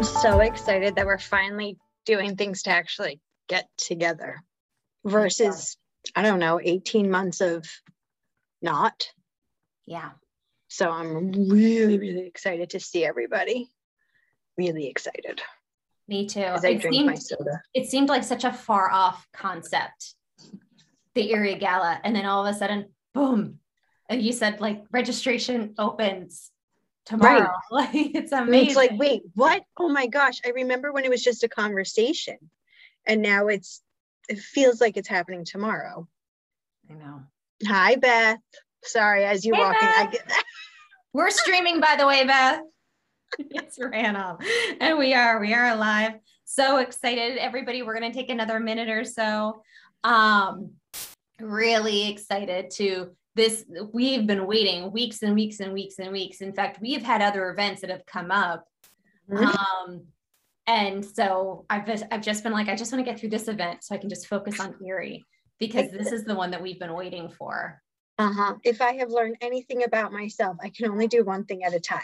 I'm so excited that we're finally doing things to actually get together versus, I don't know, 18 months of not. Yeah. So I'm really, really excited to see everybody. Really excited. Me too. As I It drink my seemed, soda. it seemed like such a far off concept, the Erie Gala. And then all of a sudden, boom. And you said like registration opens tomorrow. Like it's amazing. It's like, wait, what? Oh my gosh. I remember when it was just a conversation. And now it's it feels like it's happening tomorrow. I know. Hi, Beth. Sorry, as you Hey, walk in, I Beth. get We're streaming, by the way, Beth. It's ran off. And we are, we are alive. So excited, everybody. We're going to take another minute or so. Um, really excited to this. We've been waiting weeks and weeks and weeks and weeks. In fact, we've had other events that have come up. Um, and so I've just, I've just been like, I just want to get through this event so I can just focus on Erie because this is the one that we've been waiting for. Uh-huh. If I have learned anything about myself, I can only do one thing at a time.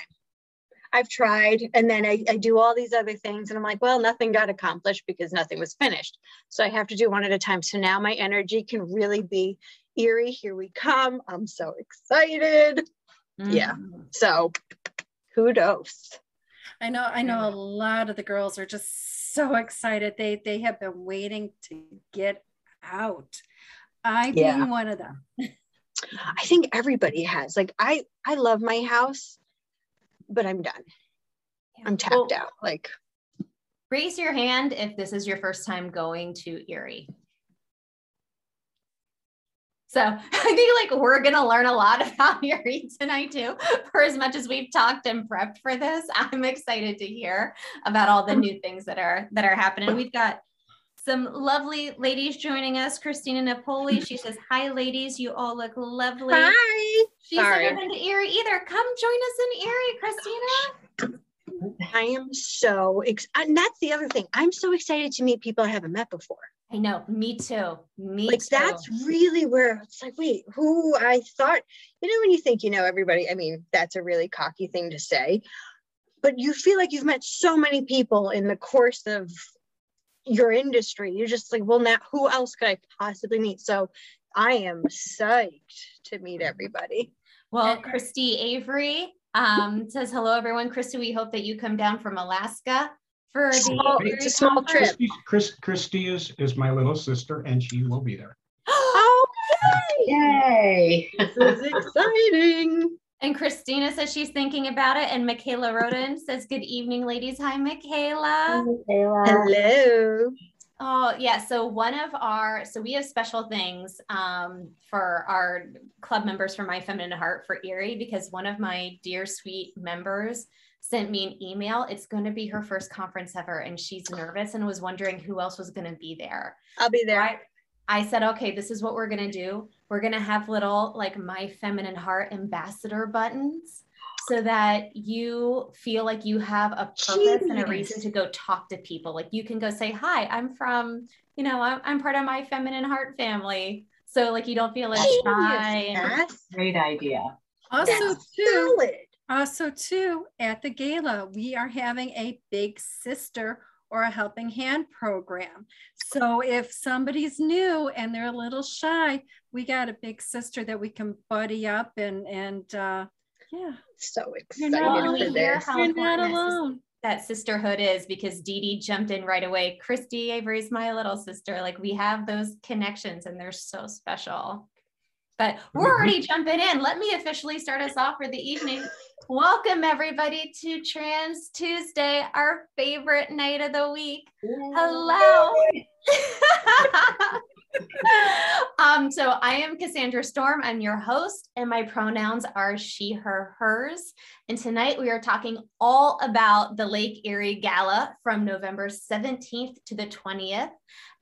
I've tried and then I, I do all these other things and I'm like, well, nothing got accomplished because nothing was finished. So I have to do one at a time. So now my energy can really be eerie. Here we come. I'm so excited. Yeah. Mhm. So kudos. I know, I know a lot of the girls are just so excited. They they have been waiting to get out. I being one of them. I think everybody has. Like I I love my house, but I'm done. I'm tapped Well, out. Like Raise your hand if this is your first time going to Erie. So I think like we're gonna learn a lot about Erie tonight too. For as much as we've talked and prepped for this, I'm excited to hear about all the um, new things that are that are happening. We've got some lovely ladies joining us. Christina Napoli, she says, "Hi, ladies. You all look lovely." hi. She's Sorry. never been to Erie either. Come join us in Erie, Christina. I am so ex- uh, and that's the other thing. I'm so excited to meet people I haven't met before. I know. Me too. Me like too. that's really where it's like, wait, who I thought, you know, when you think you know everybody, I mean, that's a really cocky thing to say, but you feel like you've met so many people in the course of your industry. You're just like, well, now who else could I possibly meet? So I am psyched to meet everybody. Well, Christy Avery um, says, hello, everyone. Christy, we hope that you come down from Alaska for the Small- it's a small trip. Christy, Chris, Christy is, is my little sister and she will be there. Oh, Yay. this is exciting. And Christina says she's thinking about it. And Michaela Roden says, good evening, ladies. Hi, Michaela. Michaela, Hello. Oh, yeah. So one of our, so we have special things um, for our club members for My Feminine Heart for Erie because one of my dear sweet members sent me an email. It's going to be her first conference ever, and she's nervous and was wondering who else was going to be there. I'll be there. I, I said, okay, this is what we're going to do. We're going to have little like My Feminine Heart ambassador buttons so that you feel like you have a purpose and a reason to go talk to people. Like you can go say, hi, I'm from, you know, I'm, I'm part of My Feminine Heart family. So like you don't feel as shy. Genius, and- Cass. Great idea. Also, That's too, solid. also too, at the gala, we are having a big sister or a helping hand program. So if somebody's new and they're a little shy, we got a big sister that we can buddy up and and uh, yeah, So You're excited not for only this. you're not alone. that sisterhood is because Dee Dee jumped in right away. Christy Avery's my little sister. Like we have those connections and they're so special. But we're already jumping in. Let me officially start us off for the evening. Welcome everybody to Trans Tuesday, our favorite night of the week. Hello. um, so I am Cassandra Storm. I'm your host, and my pronouns are she, her, hers. And tonight we are talking all about the Lake Erie Gala from November 17th to the 20th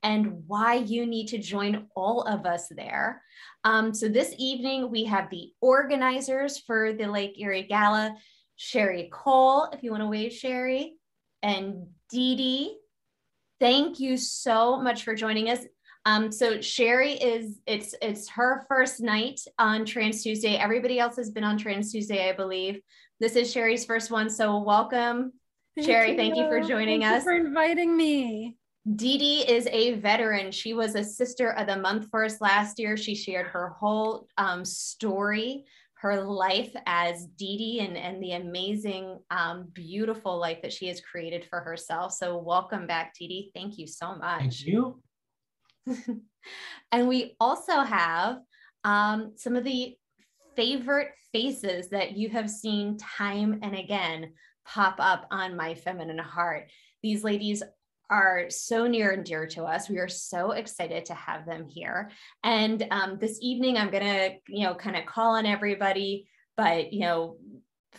and why you need to join all of us there. Um, so this evening we have the organizers for the Lake Erie Gala, Sherry Cole, if you want to wave Sherry, and Dee Dee. Thank you so much for joining us. Um, so Sherry is it's it's her first night on Trans Tuesday. Everybody else has been on Trans Tuesday, I believe. This is Sherry's first one. So welcome, Thank Sherry, thank you for joining Thank you us. for inviting me. Dee Dee is a veteran. She was a sister of the month for us last year. She shared her whole um, story, her life as Dee Dee, and, and the amazing, um, beautiful life that she has created for herself. So, welcome back, Dee Dee. Thank you so much. Thank you. and we also have um, some of the favorite faces that you have seen time and again pop up on my feminine heart. These ladies are so near and dear to us. We are so excited to have them here. And um, this evening, I'm going to, you know, kind of call on everybody, but, you know,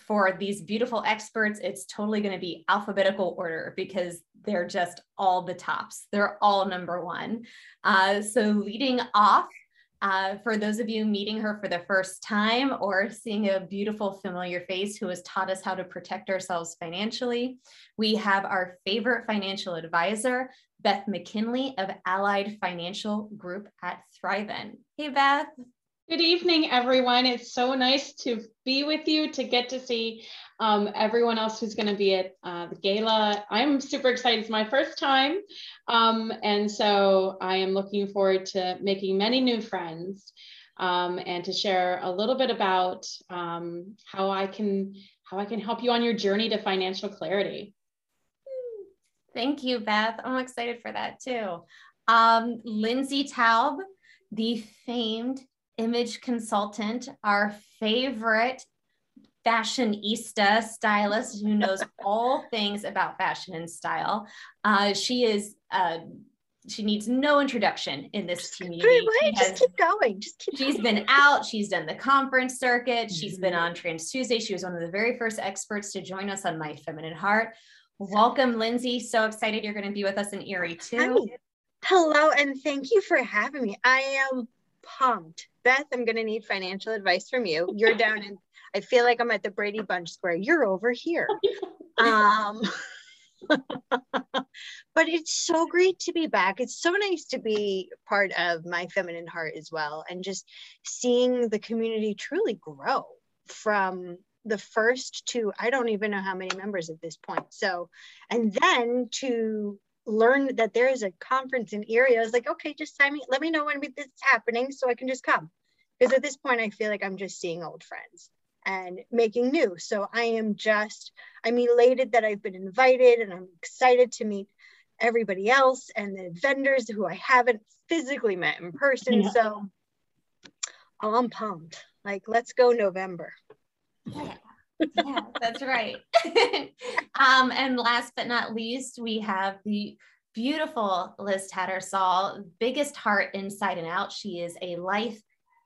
for these beautiful experts, it's totally going to be alphabetical order because they're just all the tops. They're all number one. Uh, so, leading off, uh, for those of you meeting her for the first time or seeing a beautiful familiar face who has taught us how to protect ourselves financially, we have our favorite financial advisor, Beth McKinley of Allied Financial Group at Thrivent. Hey, Beth. Good evening, everyone. It's so nice to be with you, to get to see um, everyone else who's going to be at uh, the gala. I'm super excited. It's my first time. Um, and so I am looking forward to making many new friends um, and to share a little bit about um, how I can how I can help you on your journey to financial clarity. Thank you, Beth. I'm excited for that too. Um, Lindsay Taub, the famed image consultant, our favorite fashionista stylist who knows all things about fashion and style. Uh, she is. Uh, she needs no introduction in this community. Wait, just keep going. Just keep She's going. been out, she's done the conference circuit, she's been Mhm. on Trans Tuesday. She was one of the very first experts to join us on My Feminine Heart. Welcome, Lindsay. So excited you're going to be with us in Erie too. Hi. Hello, and thank you for having me. I am pumped. Beth, I'm going to need financial advice from you. You're down in, I feel like I'm at the Brady Bunch Square. You're over here. Um, but it's so great to be back. It's so nice to be part of my feminine heart as well, and just seeing the community truly grow from the first to I don't even know how many members at this point. So, and then to learn that there is a conference in Erie, I was like, okay, just sign me, let me know when this is happening so I can just come. Because at this point, I feel like I'm just seeing old friends and making new. So I am just, I'm elated that I've been invited and I'm excited to meet everybody else and the vendors who I haven't physically met in person. Yeah. So oh, I'm pumped. Like, let's go November. Yeah, yeah that's right. um, and last but not least, we have the beautiful Liz Tattersall, biggest heart inside and out. She is a life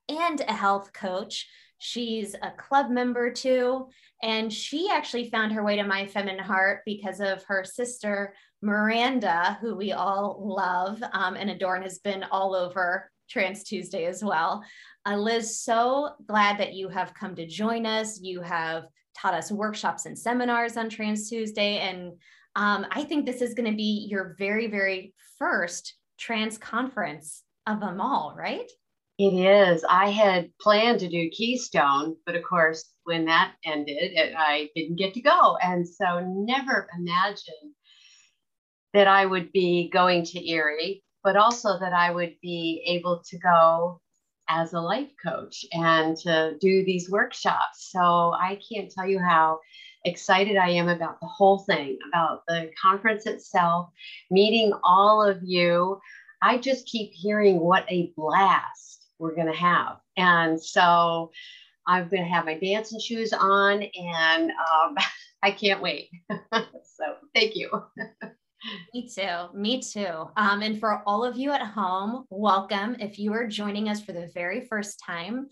and a health coach. She's a club member too. And she actually found her way to My Feminine Heart because of her sister, Miranda, who we all love um, and adore and has been all over Trans Tuesday as well. Uh, Liz, so glad that you have come to join us. You have taught us workshops and seminars on Trans Tuesday. And um, I think this is going to be your very, very first trans conference of them all, right? It is. I had planned to do Keystone, but of course, when that ended, it, I didn't get to go. And so, never imagined that I would be going to Erie, but also that I would be able to go as a life coach and to do these workshops. So, I can't tell you how excited I am about the whole thing, about the conference itself, meeting all of you. I just keep hearing what a blast we're going to have. And so I'm going to have my dancing shoes on and um, I can't wait. so thank you. Me too. Me too. Um, and for all of you at home, welcome. If you are joining us for the very first time,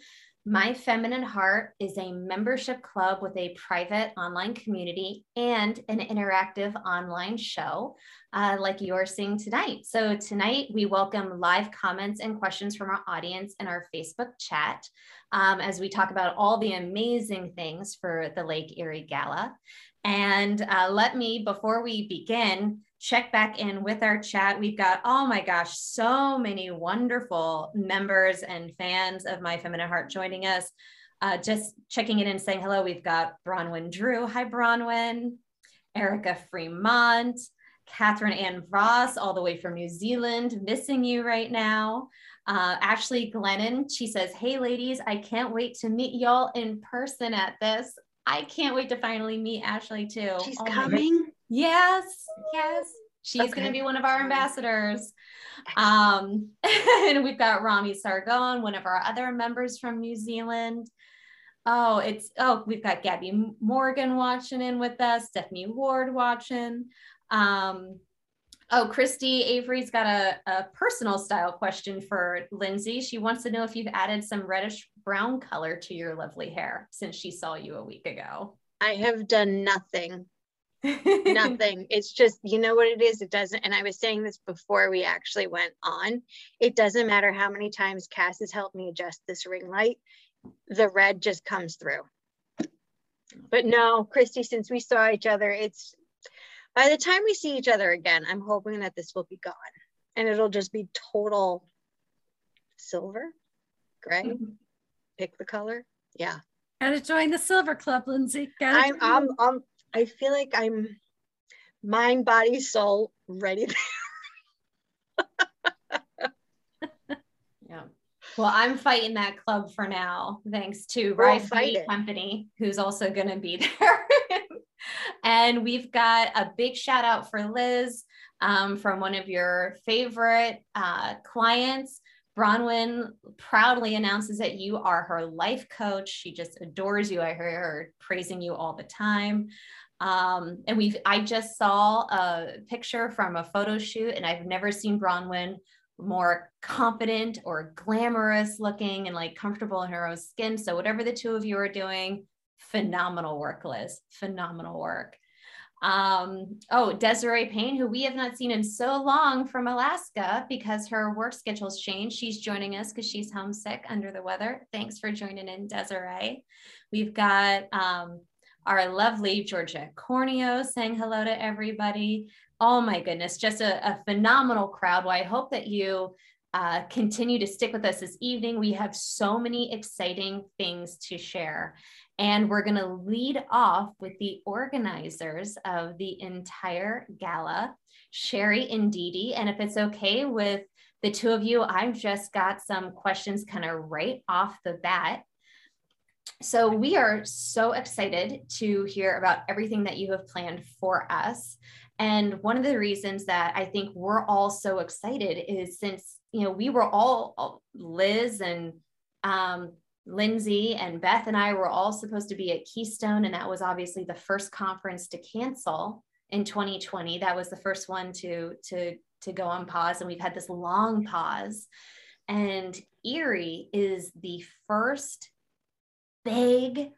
My Feminine Heart is a membership club with a private online community and an interactive online show uh, like you are seeing tonight. So, tonight we welcome live comments and questions from our audience in our Facebook chat um, as we talk about all the amazing things for the Lake Erie Gala. And uh, let me, before we begin, check back in with our chat. We've got, oh my gosh, so many wonderful members and fans of My Feminine Heart joining us. Uh, just checking in and saying hello. We've got Bronwyn Drew. Hi, Bronwyn. Erica Fremont, Catherine Ann Voss, all the way from New Zealand, missing you right now. Uh, Ashley Glennon, she says, Hey, ladies, I can't wait to meet y'all in person at this. I can't wait to finally meet Ashley too. She's Oh coming. Yes, yes. She's Okay. going to be one of our ambassadors. Um, and we've got Rami Sargon, one of our other members from New Zealand. Oh, it's oh, we've got Gabby Morgan watching in with us, Stephanie Ward watching. Um, oh, Christy Avery's got a, a personal style question for Lindsay. She wants to know if you've added some reddish brown color to your lovely hair since she saw you a week ago. I have done nothing. Nothing. It's just, you know what it is? It doesn't. And I was saying this before we actually went on. It doesn't matter how many times Cass has helped me adjust this ring light, the red just comes through. But no, Christy, since we saw each other, it's by the time we see each other again, I'm hoping that this will be gone and it'll just be total silver, gray. Mm-hmm. Pick the color. Yeah. Gotta join the Silver Club, Lindsay. Gotta I'm, I'm. I'm, I feel like I'm mind, body, soul ready. Yeah. Well, I'm fighting that club for now, thanks to We'll Rise fight Company, who's also going to be there. and we've got a big shout out for Liz um, from one of your favorite uh, clients. Bronwyn proudly announces that you are her life coach. She just adores you. I hear her praising you all the time. Um, and we've I just saw a picture from a photo shoot, and I've never seen Bronwyn more confident or glamorous looking and like comfortable in her own skin. So whatever the two of you are doing, phenomenal work, Liz. Phenomenal work. Um, oh, Desiree Payne, who we have not seen in so long from Alaska because her work schedule's changed. She's joining us because she's homesick under the weather. Thanks for joining in, Desiree. We've got um, our lovely Georgia Corneo saying hello to everybody. Oh my goodness, just a, a phenomenal crowd. Well, I hope that you uh, continue to stick with us this evening. We have so many exciting things to share. And we're going to lead off with the organizers of the entire gala, Sherry and Dee. And if it's okay with the two of you, I've just got some questions kind of right off the bat. So we are so excited to hear about everything that you have planned for us. And one of the reasons that I think we're all so excited is since, you know, we were all- Liz and um, Lindsay and Beth and I were all supposed to be at Keystone. And that was obviously the first conference to cancel in 2020. That was the first one to, to, to go on pause. And we've had this long pause. And Erie is the first big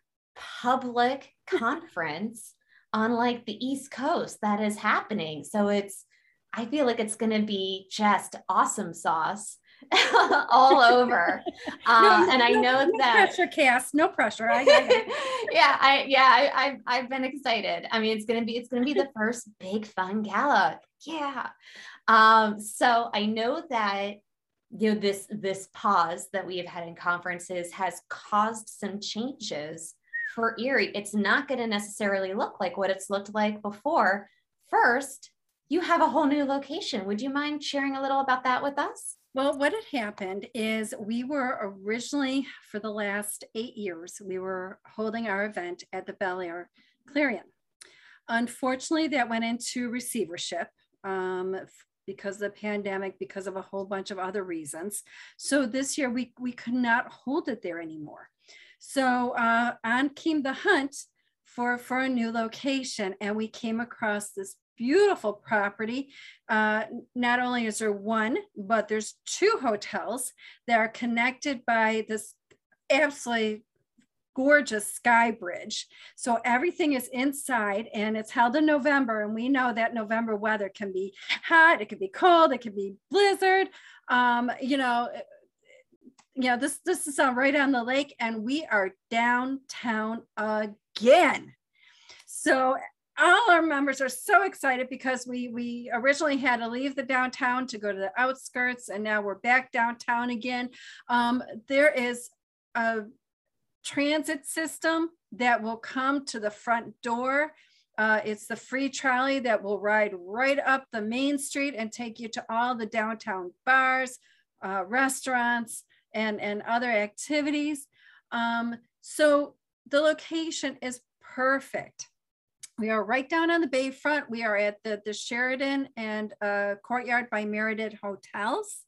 public conference on like the East Coast that is happening. So it's, I feel like it's going to be just awesome sauce all over. Um, No, and I no- know no that. pressure, Cass. No pressure. I, I, yeah, I yeah, I, I've I've been excited. I mean, it's gonna be it's gonna be the first big fun gala. Yeah. Um, so I know that you know this this pause that we have had in conferences has caused some changes for Erie. It's not going to necessarily look like what it's looked like before. First, you have a whole new location. Would you mind sharing a little about that with us? Well, what had happened is we were originally, for the last eight years, we were holding our event at the Bel Air Clarion. Unfortunately, that went into receivership um, because of the pandemic, because of a whole bunch of other reasons. So this year we, we could not hold it there anymore. So uh, on came the hunt for, for a new location, and we came across this beautiful property uh, not only is there one, but there's two hotels that are connected by this absolutely gorgeous sky bridge. So everything is inside and it's held in November. And we know that November weather can be hot, it can be cold, it can be blizzard. Um, you know, you know, this this is uh, right on the lake, and we are downtown again. So all our members are so excited because we we originally had to leave the downtown to go to the outskirts and now we're back downtown again um, there is a transit system that will come to the front door Uh, it's the free trolley that will ride right up the main street and take you to all the downtown bars, uh, restaurants, and, and other activities. Um, so the location is perfect. We are right down on the bayfront. We are at the, the Sheraton and uh, Courtyard by Marriott Hotels.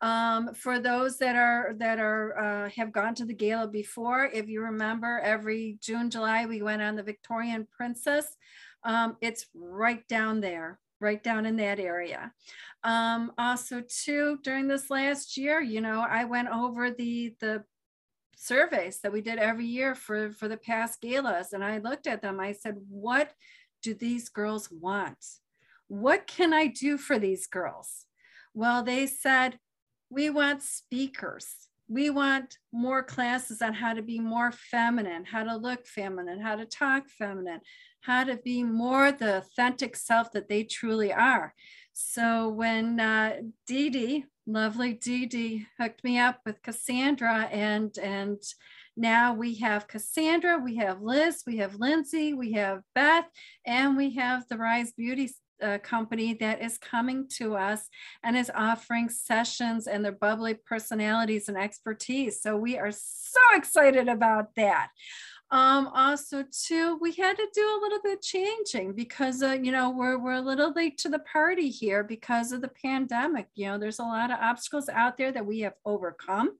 Um, for those that are that are uh, have gone to the gala before, if you remember, every June, July, we went on the Victorian Princess. Um, it's right down there, right down in that area. Um, also, too, during this last year, you know, I went over the the surveys that we did every year for for the past galas, and I looked at them. I said, what do these girls want? What can I do for these girls? Well, they said, we want speakers. We want more classes on how to be more feminine, how to look feminine, how to talk feminine, how to be more the authentic self that they truly are. So when uh, Dee Dee, lovely Dee Dee, hooked me up with Cassandra, and and now we have Cassandra, we have Liz, we have Lindsay, we have Beth, and we have the Rise Beauty uh, company that is coming to us and is offering sessions and their bubbly personalities and expertise. So we are so excited about that. Um, also, too, we had to do a little bit changing because, uh, you know, we're, we're a little late to the party here because of the pandemic. You know, there's a lot of obstacles out there that we have overcome.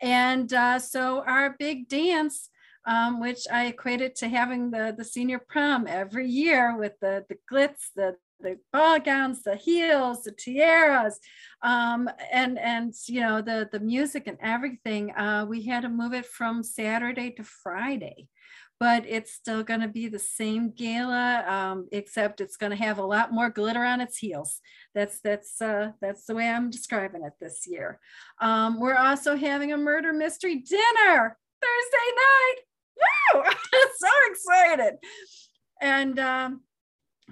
And uh, so our big dance um, which I equated to having the, the senior prom every year with the, the glitz, the, the ball gowns, the heels, the tiaras, um, and and you know the the music and everything. Uh, we had to move it from Saturday to Friday, but it's still going to be the same gala, um, except it's going to have a lot more glitter on its heels. That's that's uh, that's the way I'm describing it this year. Um, we're also having a murder mystery dinner Thursday night. Woo! so excited. And um,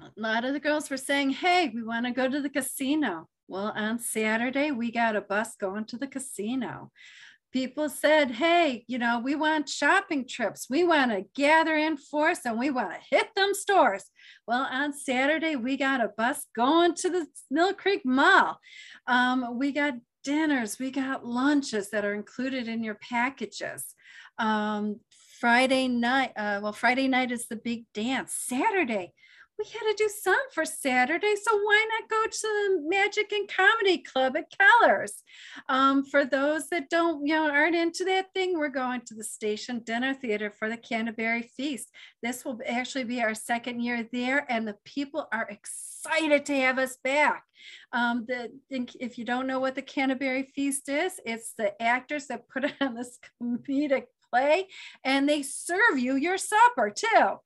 a lot of the girls were saying, hey, we want to go to the casino. Well, on Saturday, we got a bus going to the casino. People said, hey, you know, we want shopping trips. We want to gather in force and we want to hit them stores. Well, on Saturday, we got a bus going to the Mill Creek Mall. Um, we got dinners, we got lunches that are included in your packages. Um, Friday night, uh, well, Friday night is the big dance. Saturday, we had to do some for Saturday. So why not go to the Magic and Comedy Club at Keller's? Um, for those that don't, you know, aren't into that thing, we're going to the Station Dinner Theater for the Canterbury Feast. This will actually be our second year there, and the people are excited to have us back. Um, the, if you don't know what the Canterbury Feast is, it's the actors that put on this comedic play and they serve you your supper too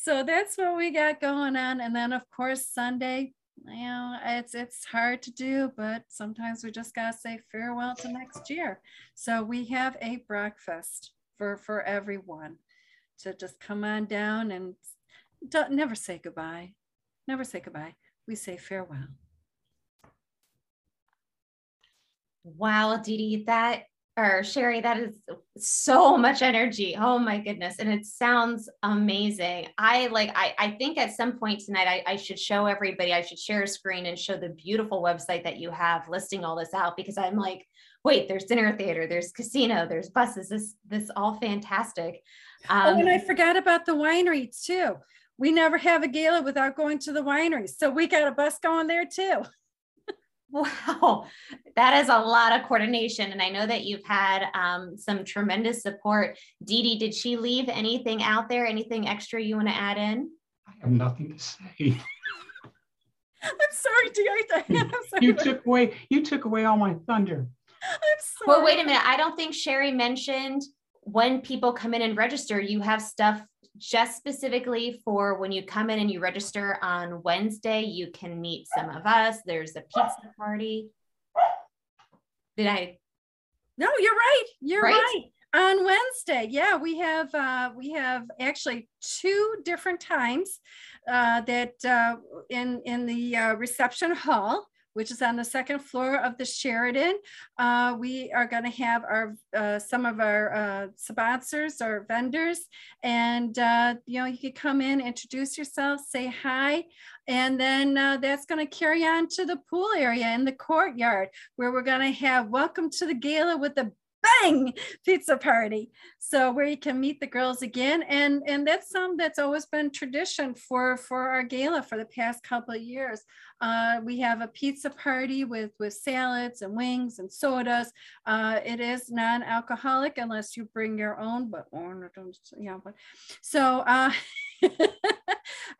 so that's what we got going on. And then of course Sunday, you know, it's it's hard to do, but sometimes we just gotta say farewell to next year. So we have a breakfast for for everyone to just come on down and don't, never say goodbye. Never say goodbye. We say farewell. Wow, Dee, that or Sherry, that is so much energy. Oh my goodness. And it sounds amazing. I like, I, I think at some point tonight, I, I should show everybody, I should share a screen and show the beautiful website that you have listing all this out because I'm like, wait, there's dinner theater, there's casino, there's buses, this, this all fantastic. Um, oh, and I forgot about the winery too. We never have a gala without going to the winery. So we got a bus going there too. Wow, that is a lot of coordination. And I know that you've had um, some tremendous support. Dee Dee, did she leave anything out there? Anything extra you want to add in? I have nothing to say. I'm sorry, Dee. You took away you took away all my thunder. I'm sorry. Well, wait a minute. I don't think Sherry mentioned when people come in and register, you have stuff just specifically for when you come in and you register on Wednesday, you can meet some of us. There's a pizza party. Did I? No, you're right. You're right. right. On Wednesday, yeah, we have uh, we have actually two different times uh, that uh, in in the uh, reception hall which is on the second floor of the Sheraton. Uh, we are going to have our uh, some of our uh, sponsors or vendors, and uh, you know you could come in, introduce yourself, say hi, and then uh, that's going to carry on to the pool area in the courtyard where we're going to have welcome to the gala with the bang pizza party. So where you can meet the girls again. And and that's some that's always been tradition for for our gala for the past couple of years. Uh, we have a pizza party with with salads and wings and sodas. Uh, it is non-alcoholic unless you bring your own but yeah but so uh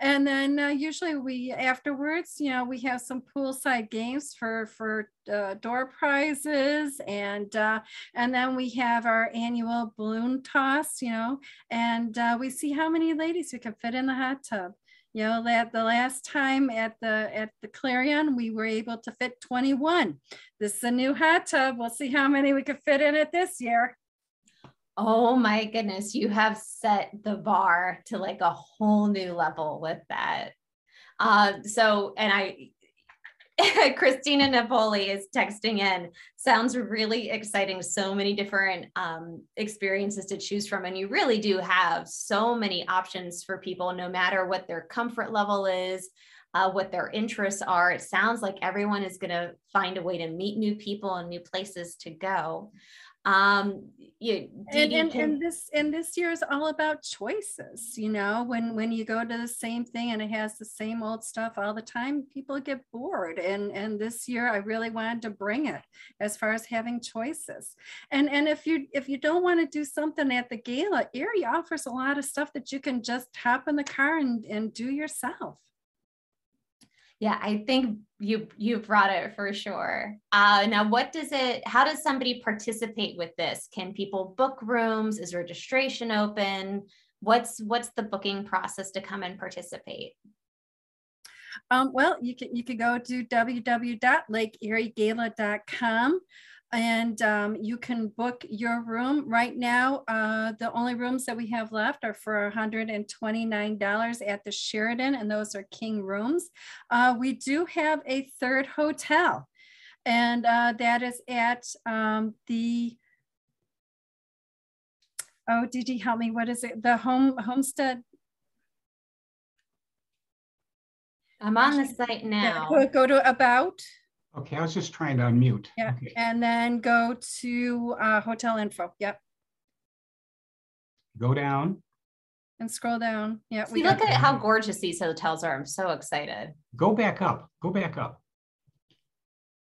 and then uh, usually we afterwards, you know, we have some poolside games for for uh, door prizes, and uh, and then we have our annual balloon toss, you know, and uh, we see how many ladies we can fit in the hot tub. You know that the last time at the at the Clarion we were able to fit 21. This is a new hot tub. We'll see how many we could fit in it this year. Oh my goodness, you have set the bar to like a whole new level with that. Uh, so, and I, Christina Napoli is texting in. Sounds really exciting. So many different um, experiences to choose from. And you really do have so many options for people, no matter what their comfort level is, uh, what their interests are. It sounds like everyone is going to find a way to meet new people and new places to go um you and, and, can... and this and this year is all about choices you know when when you go to the same thing and it has the same old stuff all the time people get bored. And and this year i really wanted to bring it as far as having choices. And and if you if you don't want to do something at the gala erie offers a lot of stuff that you can just hop in the car and, and do yourself yeah, I think you you brought it for sure. Uh, now, what does it? How does somebody participate with this? Can people book rooms? Is registration open? What's what's the booking process to come and participate? Um, well, you can you can go to www.lakeeriegala.com and um, you can book your room right now. Uh, the only rooms that we have left are for $129 at the Sheraton, and those are king rooms. Uh, we do have a third hotel, and uh, that is at um, the oh, did you help me? What is it? The home homestead. I'm on the site now. Go to about. Okay, I was just trying to unmute. Yeah, Okay. and then go to uh, hotel info. Yep, Go down, and scroll down. Yeah, we look at how gorgeous these hotels are. I'm so excited. go back up, go back up.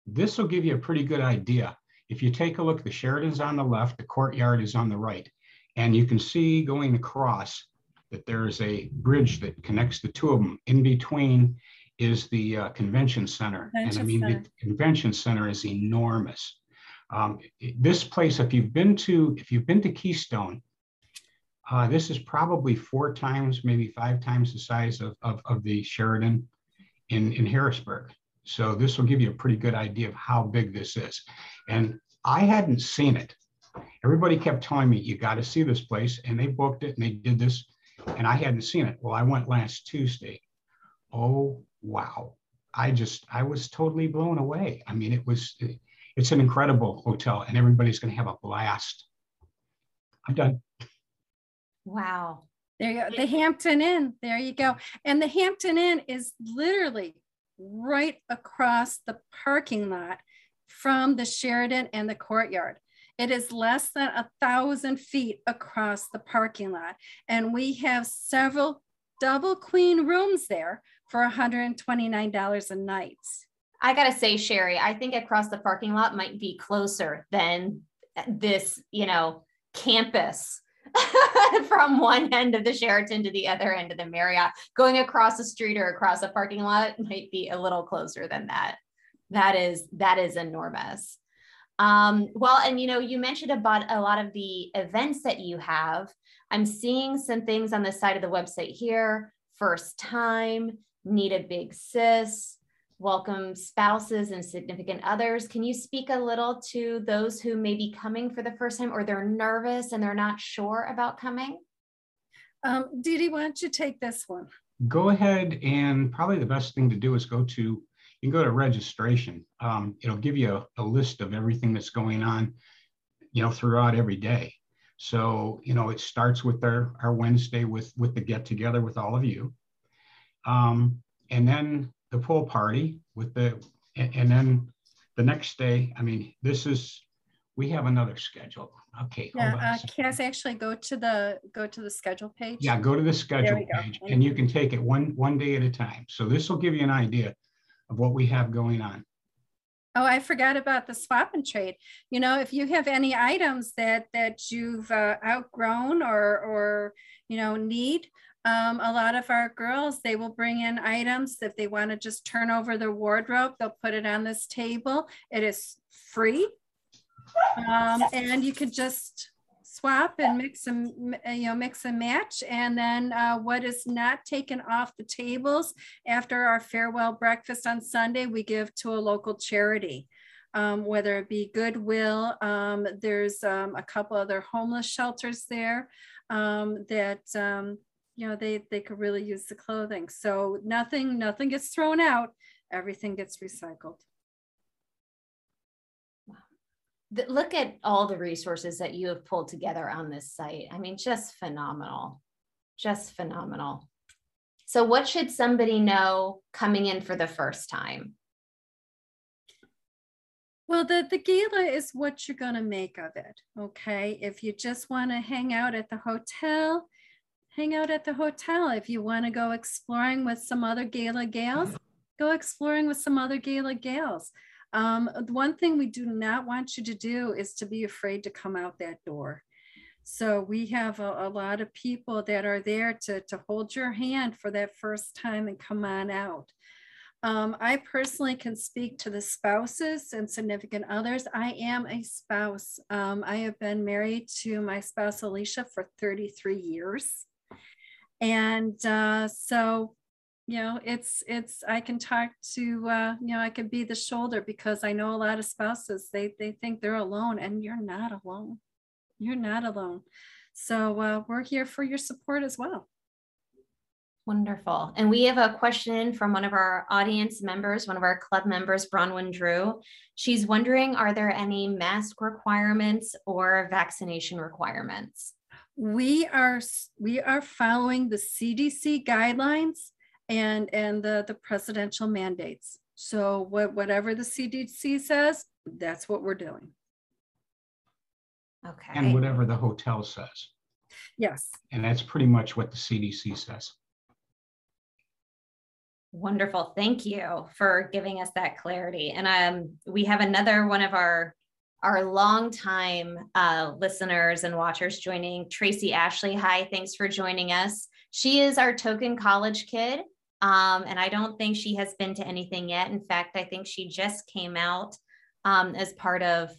This will give you a pretty good idea. If you take a look, the Sheraton's on the left, the courtyard is on the right. And you can see going across that there is a bridge that connects the two of them. In between is the uh, convention center. Convention and I mean, center. the convention center is enormous. Um, this place, if you've been to, if you've been to Keystone, uh, this is probably four times, maybe five times the size of, of, of the Sheraton in, in Harrisburg. So this will give you a pretty good idea of how big this is. And I hadn't seen it. Everybody kept telling me, you got to see this place. And they booked it and they did this. And I hadn't seen it. Well, I went last Tuesday. Oh wow. I just, I was totally blown away. I mean, it was, it's an incredible hotel and everybody's going to have a blast. I'm done. Wow. There you go. The Hampton Inn. There you go. And the Hampton Inn is literally right across the parking lot from the Sheraton and the courtyard. It is less than a thousand feet across the parking lot. And we have several double queen rooms there for $129 a night. I gotta say, Sherry, I think across the parking lot might be closer than this, you know, campus from one end of the Sheraton to the other end of the Marriott. Going across the street or across a parking lot might be a little closer than that. That is that is enormous. Um, well, and you know, you mentioned about a lot of the events that you have. I'm seeing some things on the side of the website here. First time, need a big sis, welcome spouses and significant others. Can you speak a little to those who may be coming for the first time or they're nervous and they're not sure about coming? Um, Dee Dee, why don't you take this one? Go ahead and probably the best thing to do is go to, you can go to registration. Um, it'll give you a, a list of everything that's going on, you know, throughout every day. So, you know, it starts with our, our Wednesday with, with the get together with all of you. Um, and then the pool party with the, and, and then the next day, I mean, this is, we have another schedule. Okay. Yeah, uh. Cass, actually go to the, go to the schedule page. Yeah, go to the schedule page and you can take it one, one day at a time. So this will give you an idea of what we have going on. Oh, I forgot about the swap and trade. You know, if you have any items that that you've uh, outgrown or or you know need, um, a lot of our girls they will bring in items if they want to just turn over their wardrobe. They'll put it on this table. It is free, um, and you could just swap and mix and you know mix and match and then uh, what is not taken off the tables after our farewell breakfast on sunday we give to a local charity um, whether it be goodwill um, there's um, a couple other homeless shelters there um, that um, you know they they could really use the clothing so nothing nothing gets thrown out everything gets recycled Look at all the resources that you have pulled together on this site. I mean, just phenomenal, just phenomenal. So, what should somebody know coming in for the first time? Well, the, the gala is what you're going to make of it. Okay. If you just want to hang out at the hotel, hang out at the hotel. If you want to go exploring with some other gala gals, go exploring with some other gala gals. Um, one thing we do not want you to do is to be afraid to come out that door. So we have a, a lot of people that are there to, to hold your hand for that first time and come on out. Um, I personally can speak to the spouses and significant others. I am a spouse. Um, I have been married to my spouse Alicia for 33 years. And uh, so, you know, it's, it's, I can talk to, uh, you know, I could be the shoulder because I know a lot of spouses, they, they think they're alone and you're not alone. You're not alone. So uh, we're here for your support as well. Wonderful. And we have a question from one of our audience members, one of our club members, Bronwyn Drew. She's wondering Are there any mask requirements or vaccination requirements? We are we are following the CDC guidelines and and the the presidential mandates. So what whatever the CDC says, that's what we're doing. Okay. And whatever the hotel says. Yes. And that's pretty much what the CDC says. Wonderful. Thank you for giving us that clarity. And um, we have another one of our our longtime uh, listeners and watchers joining, Tracy Ashley. Hi, thanks for joining us. She is our token college kid, um, and I don't think she has been to anything yet. In fact, I think she just came out um, as part of,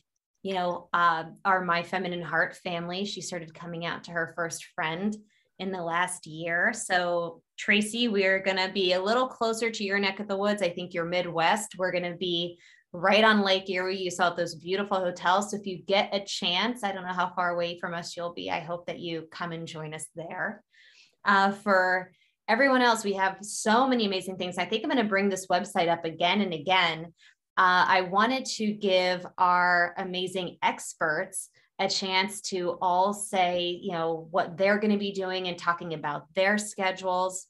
you know, uh, our My Feminine Heart family. She started coming out to her first friend in the last year. So, Tracy, we're going to be a little closer to your neck of the woods. I think you're Midwest. We're going to be right on Lake Erie. You saw those beautiful hotels. So, if you get a chance, I don't know how far away from us you'll be. I hope that you come and join us there. Uh, for everyone else, we have so many amazing things. I think I'm going to bring this website up again and again. Uh, I wanted to give our amazing experts a chance to all say, you know, what they're going to be doing and talking about their schedules.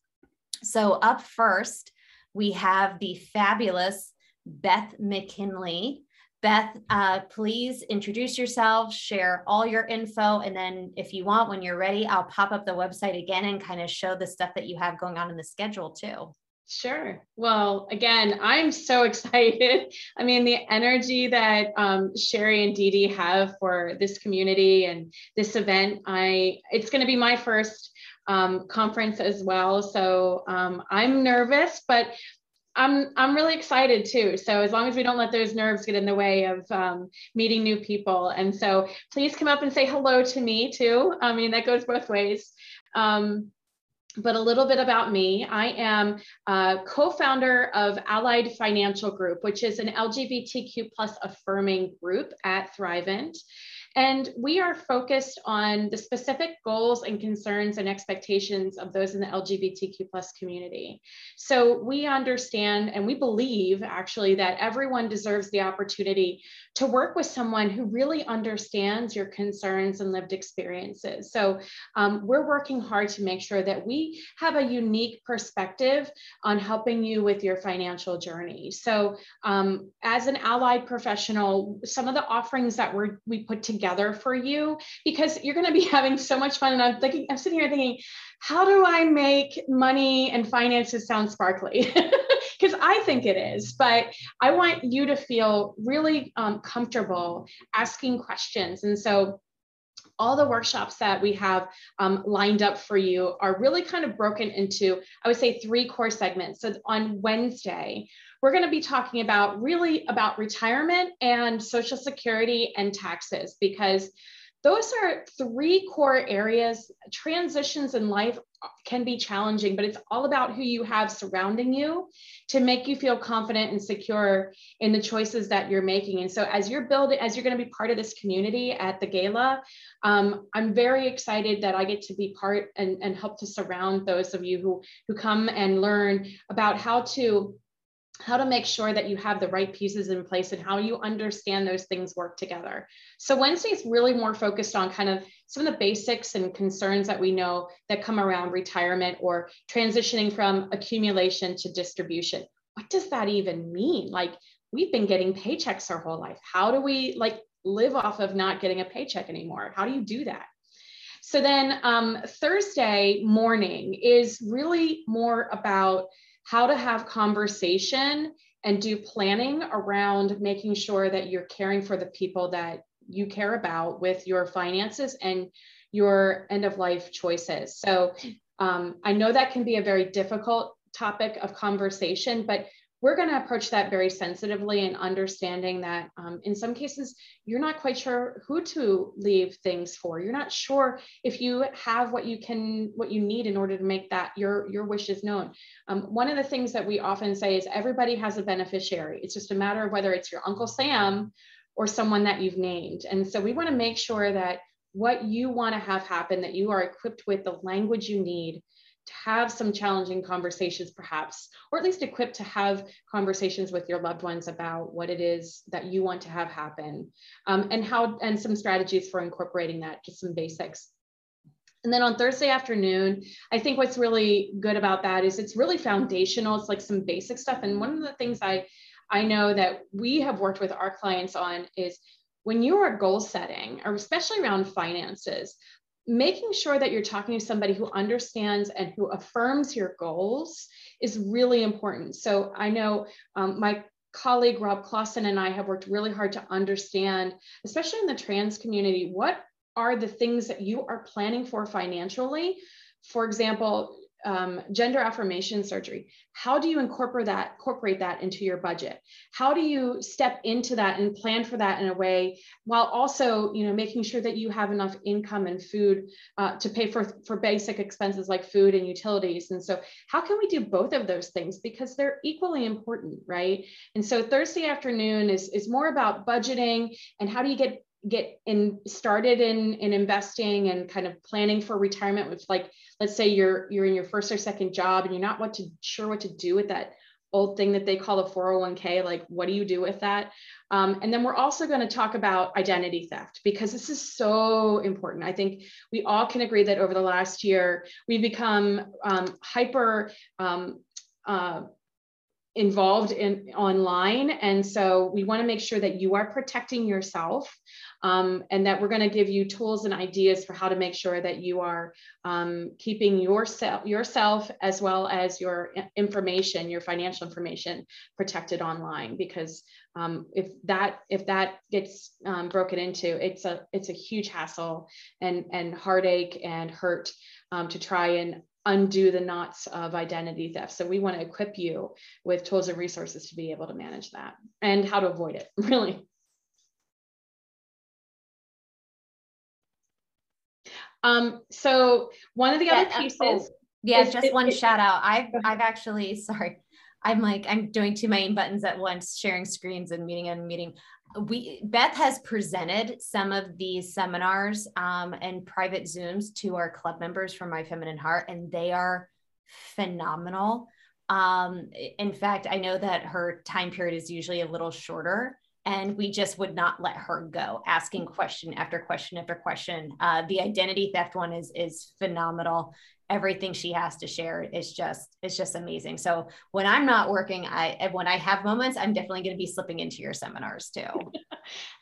So, up first, we have the fabulous Beth McKinley. Beth, uh, please introduce yourself, share all your info, and then if you want, when you're ready, I'll pop up the website again and kind of show the stuff that you have going on in the schedule too. Sure. Well, again, I'm so excited. I mean, the energy that um, Sherry and Dee Dee have for this community and this event, I it's going to be my first um, conference as well. So um, I'm nervous, but I'm I'm really excited too. So as long as we don't let those nerves get in the way of um, meeting new people, and so please come up and say hello to me too. I mean that goes both ways. Um, but a little bit about me. I am a co-founder of Allied Financial Group, which is an LGBTQ plus affirming group at Thrivent. And we are focused on the specific goals and concerns and expectations of those in the LGBTQ plus community. So we understand and we believe actually that everyone deserves the opportunity to work with someone who really understands your concerns and lived experiences. So um, we're working hard to make sure that we have a unique perspective on helping you with your financial journey. So um, as an allied professional, some of the offerings that we're, we put together for you, because you're going to be having so much fun. And I'm thinking, I'm sitting here thinking, how do I make money and finances sound sparkly? because I think it is. But I want you to feel really um, comfortable asking questions. And so all the workshops that we have um, lined up for you are really kind of broken into, I would say, three core segments. So on Wednesday, we're going to be talking about really about retirement and social security and taxes because those are three core areas. Transitions in life can be challenging, but it's all about who you have surrounding you to make you feel confident and secure in the choices that you're making. And so, as you're building, as you're going to be part of this community at the gala, um, I'm very excited that I get to be part and, and help to surround those of you who who come and learn about how to how to make sure that you have the right pieces in place and how you understand those things work together. So Wednesday is really more focused on kind of some of the basics and concerns that we know that come around retirement or transitioning from accumulation to distribution. What does that even mean? Like we've been getting paychecks our whole life. How do we like live off of not getting a paycheck anymore? How do you do that? So then um, Thursday morning is really more about how to have conversation and do planning around making sure that you're caring for the people that you care about with your finances and your end of life choices. So um, I know that can be a very difficult topic of conversation, but we're going to approach that very sensitively and understanding that um, in some cases you're not quite sure who to leave things for. You're not sure if you have what you can what you need in order to make that your your wishes known. Um, one of the things that we often say is everybody has a beneficiary. It's just a matter of whether it's your uncle sam or someone that you've named and so we want to make sure that what you want to have happen that you are equipped with the language you need to have some challenging conversations perhaps or at least equipped to have conversations with your loved ones about what it is that you want to have happen um, and how and some strategies for incorporating that just some basics and then on Thursday afternoon, I think what's really good about that is it's really foundational. It's like some basic stuff. And one of the things I I know that we have worked with our clients on is when you are goal setting, or especially around finances, making sure that you're talking to somebody who understands and who affirms your goals is really important. So I know um, my colleague Rob Clausen and I have worked really hard to understand, especially in the trans community, what are the things that you are planning for financially. For example, um, gender affirmation surgery. How do you incorporate that incorporate that into your budget? How do you step into that and plan for that in a way while also you know making sure that you have enough income and food uh, to pay for for basic expenses like food and utilities? And so how can we do both of those things? Because they're equally important right? And so thursday afternoon is is more about budgeting and how do you get get in started in in investing and kind of planning for retirement with like let's say you're you're in your first or second job and you're not what to sure what to do with that old thing that they call the 401k like what do you do with that? Um, and then we're also going to talk about identity theft because this is so important. I think we all can agree that over the last year we've become um, hyper um, uh, involved in online. And so we want to make sure that you are protecting yourself um, and that we're going to give you tools and ideas for how to make sure that you are um, keeping yourself yourself as well as your information your financial information protected online. Because um, if that if that gets um, broken into it's a it's a huge hassle and and heartache and hurt um, to try and undo the knots of identity theft. So we want to equip you with tools and resources to be able to manage that and how to avoid it, really. Um, so one of the yeah, other pieces. oh, yeah, just one shout out. I've I've actually sorry. I'm like, I'm doing two main buttons at once, sharing screens and meeting and meeting. We Beth has presented some of these seminars um, and private Zooms to our club members from My Feminine Heart, and they are phenomenal. Um, in fact, I know that her time period is usually a little shorter and we just would not let her go asking question after question after question uh, the identity theft one is is phenomenal everything she has to share is just it's just amazing. So when i'm not working i when i have moments i'm definitely going to be slipping into your seminars too.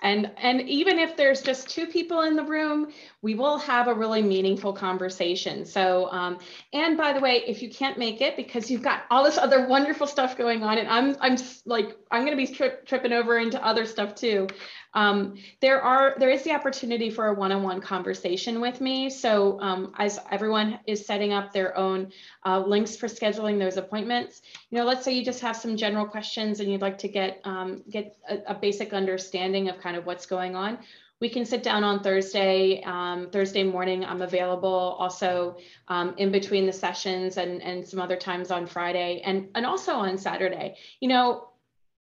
And and even if there's just two people in the room we will have a really meaningful conversation. So um, and by the way if you can't make it because you've got all this other wonderful stuff going on and i'm i'm like i'm going to be tri- tripping over into other stuff too um, there are there is the opportunity for a one-on-one conversation with me. So um, as everyone is setting up their own uh, links for scheduling those appointments, you know, let's say you just have some general questions and you'd like to get um, get a, a, basic understanding of kind of what's going on. We can sit down on Thursday, um, Thursday morning. I'm available also um, in between the sessions and, and some other times on Friday and, and also on Saturday. You know,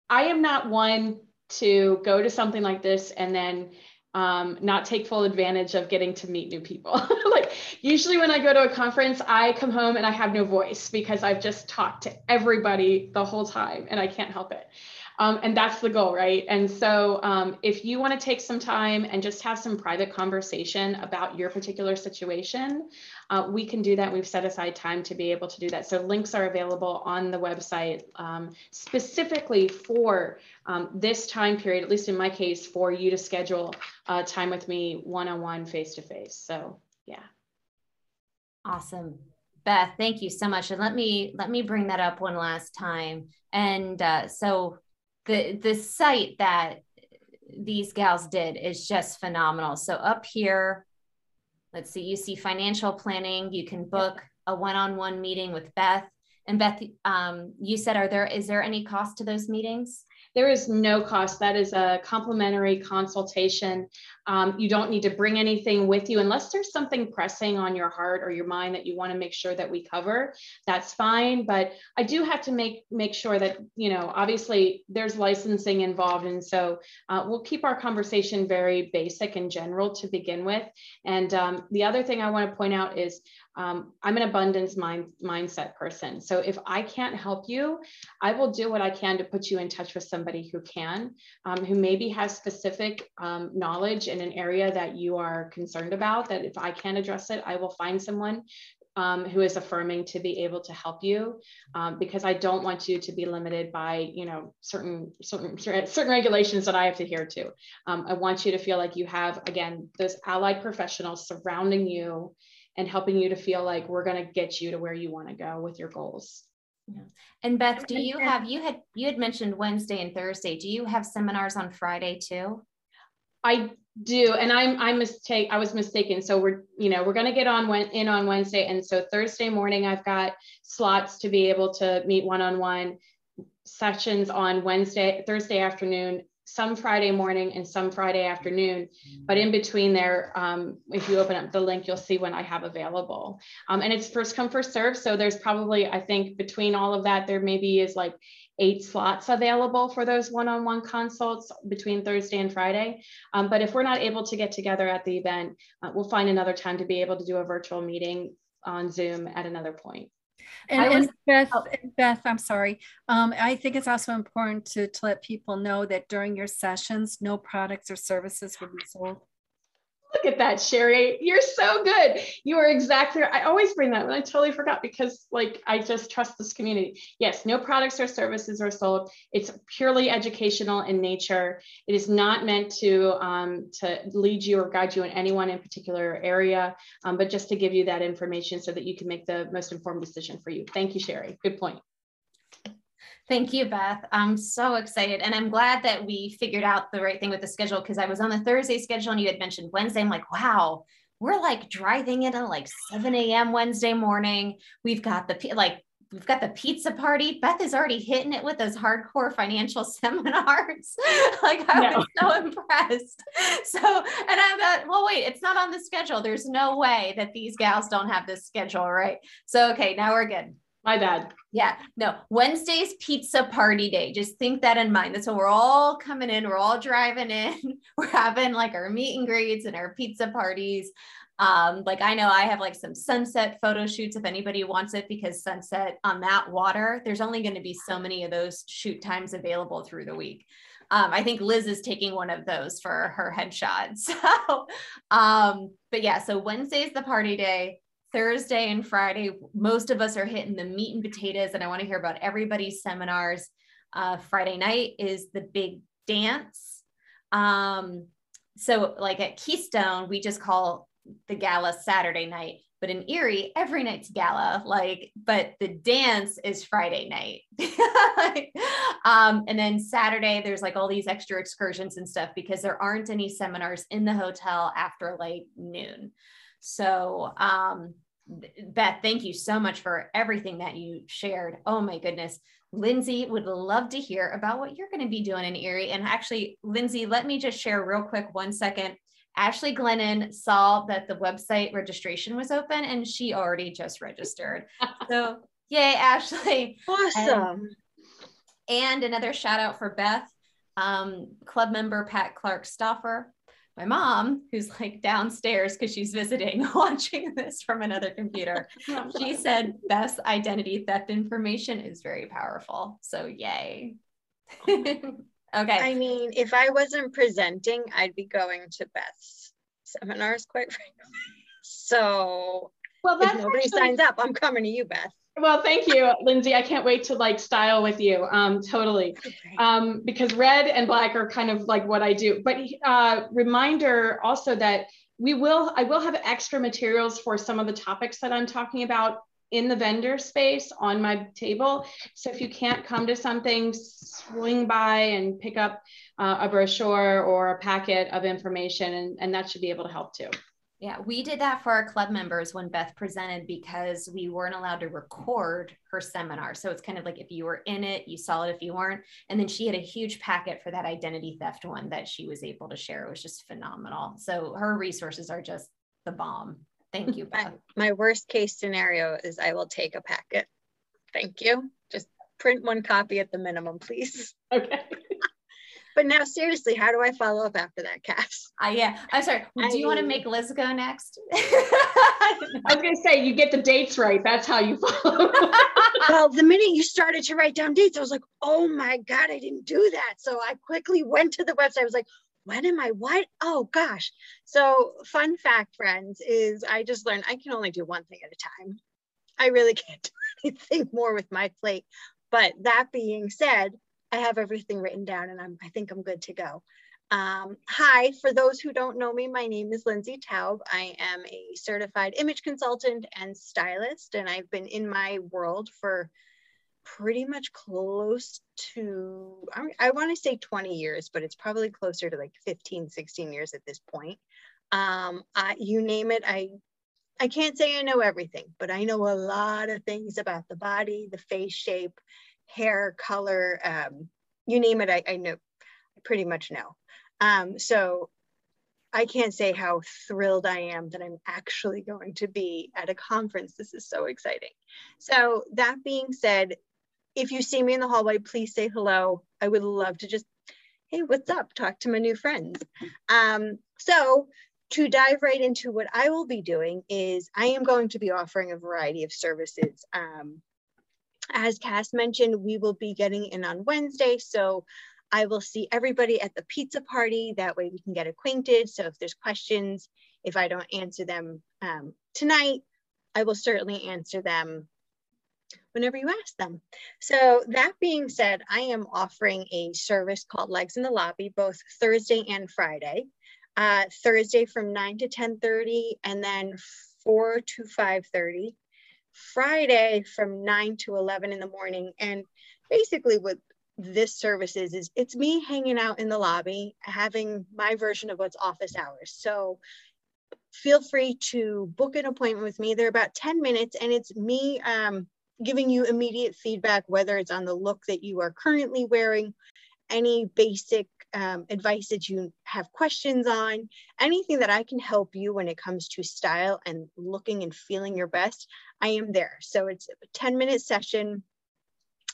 I am not one to go to something like this and then um, not take full advantage of getting to meet new people. like usually when I go to a conference, I come home and I have no voice because I've just talked to everybody the whole time and I can't help it. Um, and that's the goal, right? And so um, if you want to take some time and just have some private conversation about your particular situation, uh, we can do that. We've set aside time to be able to do that. So links are available on the website um, specifically for um, this time period, at least in my case, for you to schedule uh, time with me one-on-one, face-to-face. So yeah. Awesome. Beth, thank you so much. And let me let me bring that up one last time. And uh, so the the site that these gals did is just phenomenal. So up here, let's see, you see financial planning. You can book a one-on-one meeting with Beth. And Beth, um, you said, are there is there any cost to those meetings? There is no cost. That is a complimentary consultation. Um, you don't need to bring anything with you unless there's something pressing on your heart or your mind that you want to make sure that we cover. That's fine. But I do have to make make sure that you know obviously there's licensing involved, and so uh, we'll keep our conversation very basic and general to begin with. And um, the other thing I want to point out is um, I'm an abundance mind, mindset person. So if I can't help you, I will do what I can to put you in touch with somebody who can, um, who maybe has specific um, knowledge in an area that you are concerned about. That if I can't address it, I will find someone um, who is affirming to be able to help you um, because I don't want you to be limited by you know certain certain certain regulations that I have to adhere to. Um, I want you to feel like you have again those allied professionals surrounding you and helping you to feel like we're going to get you to where you want to go with your goals. Yeah. And Beth, do you have you had you had mentioned Wednesday and Thursday. Do you have seminars on Friday too? I do, and I'm I mistake I was mistaken. So we're you know we're going to get on when in on Wednesday, and so Thursday morning I've got slots to be able to meet one on one sessions on Wednesday Thursday afternoon some Friday morning and some Friday afternoon. But in between there, um, if you open up the link, you'll see when I have available. Um, and it's first come, first serve. So there's probably, I think between all of that, there maybe is like eight slots available for those one-on-one consults between Thursday and Friday. Um, but if we're not able to get together at the event, uh, we'll find another time to be able to do a virtual meeting on Zoom at another point. And, and Beth, oh. Beth, I'm sorry. Um, I think it's also important to, to let people know that during your sessions, no products or services will be sold. Look at that, Sherry. You're so good. You are exactly I always bring that and I totally forgot because like I just trust this community. Yes, no products or services are sold. It's purely educational in nature. It is not meant to um, to lead you or guide you in any one in particular area, um, but just to give you that information so that you can make the most informed decision for you. Thank you, Sherry. Good point. Thank you, Beth. I'm so excited. And I'm glad that we figured out the right thing with the schedule because I was on the Thursday schedule and you had mentioned Wednesday. I'm like, wow, we're like driving in at like 7 a.m. Wednesday morning. We've got the like we've got the pizza party. Beth is already hitting it with those hardcore financial seminars. like I no. was so impressed. So, and I thought, well, wait, it's not on the schedule. There's no way that these gals don't have this schedule, right? So, okay, now we're good. My bad. Yeah, no, Wednesday's pizza party day. Just think that in mind. That's when we're all coming in, we're all driving in, we're having like our meet and greets and our pizza parties. Um, like I know I have like some sunset photo shoots if anybody wants it because sunset on that water, there's only going to be so many of those shoot times available through the week. Um, I think Liz is taking one of those for her headshot. So, um, but yeah, so Wednesday is the party day. Thursday and Friday, most of us are hitting the meat and potatoes, and I want to hear about everybody's seminars. Uh, Friday night is the big dance. Um, so, like at Keystone, we just call the gala Saturday night, but in Erie, every night's gala. Like, but the dance is Friday night. um, and then Saturday, there's like all these extra excursions and stuff because there aren't any seminars in the hotel after like noon. So, um, Beth, thank you so much for everything that you shared. Oh my goodness. Lindsay would love to hear about what you're going to be doing in Erie. And actually, Lindsay, let me just share real quick one second. Ashley Glennon saw that the website registration was open and she already just registered. so, yay, Ashley. Awesome. And, and another shout out for Beth, um, club member Pat Clark Stoffer my mom, who's like downstairs because she's visiting, watching this from another computer, she said Beth's identity theft information is very powerful. So, yay. okay. I mean, if I wasn't presenting, I'd be going to Beth's seminars, quite frankly. So, well, if nobody actually- signs up, I'm coming to you, Beth. Well, thank you, Lindsay. I can't wait to like style with you. Um, totally. Um, because red and black are kind of like what I do. But uh, reminder also that we will, I will have extra materials for some of the topics that I'm talking about in the vendor space on my table. So if you can't come to something, swing by and pick up uh, a brochure or a packet of information, and, and that should be able to help too. Yeah, we did that for our club members when Beth presented because we weren't allowed to record her seminar. So it's kind of like if you were in it, you saw it if you weren't. And then she had a huge packet for that identity theft one that she was able to share. It was just phenomenal. So her resources are just the bomb. Thank you, Beth. My worst case scenario is I will take a packet. Thank you. Just print one copy at the minimum, please. Okay. But now, seriously, how do I follow up after that, Cass? Uh, yeah, I'm sorry. Well, do I you want to make Liz go next? I was going to say, you get the dates right. That's how you follow. well, the minute you started to write down dates, I was like, oh my God, I didn't do that. So I quickly went to the website. I was like, when am I what? Oh gosh. So, fun fact, friends, is I just learned I can only do one thing at a time. I really can't do anything more with my plate. But that being said, I have everything written down and I'm, I think I'm good to go. Um, hi, for those who don't know me, my name is Lindsay Taub. I am a certified image consultant and stylist, and I've been in my world for pretty much close to, I, I want to say 20 years, but it's probably closer to like 15, 16 years at this point. Um, I, you name it, I I can't say I know everything, but I know a lot of things about the body, the face shape, hair color, um, you name it, I, I know, I pretty much know. Um, so I can't say how thrilled I am that I'm actually going to be at a conference. This is so exciting. So that being said, if you see me in the hallway, please say hello. I would love to just, hey, what's up? Talk to my new friends. Um, so to dive right into what I will be doing is I am going to be offering a variety of services. Um, as Cass mentioned, we will be getting in on Wednesday. So I will see everybody at the pizza party. That way we can get acquainted. So if there's questions, if I don't answer them um, tonight, I will certainly answer them whenever you ask them. So that being said, I am offering a service called Legs in the Lobby, both Thursday and Friday. Uh, Thursday from 9 to 10.30 and then 4 to 5.30. Friday from 9 to 11 in the morning. And basically, what this service is, is it's me hanging out in the lobby, having my version of what's office hours. So feel free to book an appointment with me. They're about 10 minutes, and it's me um, giving you immediate feedback, whether it's on the look that you are currently wearing, any basic um, advice that you have questions on, anything that I can help you when it comes to style and looking and feeling your best, I am there. So it's a 10 minute session.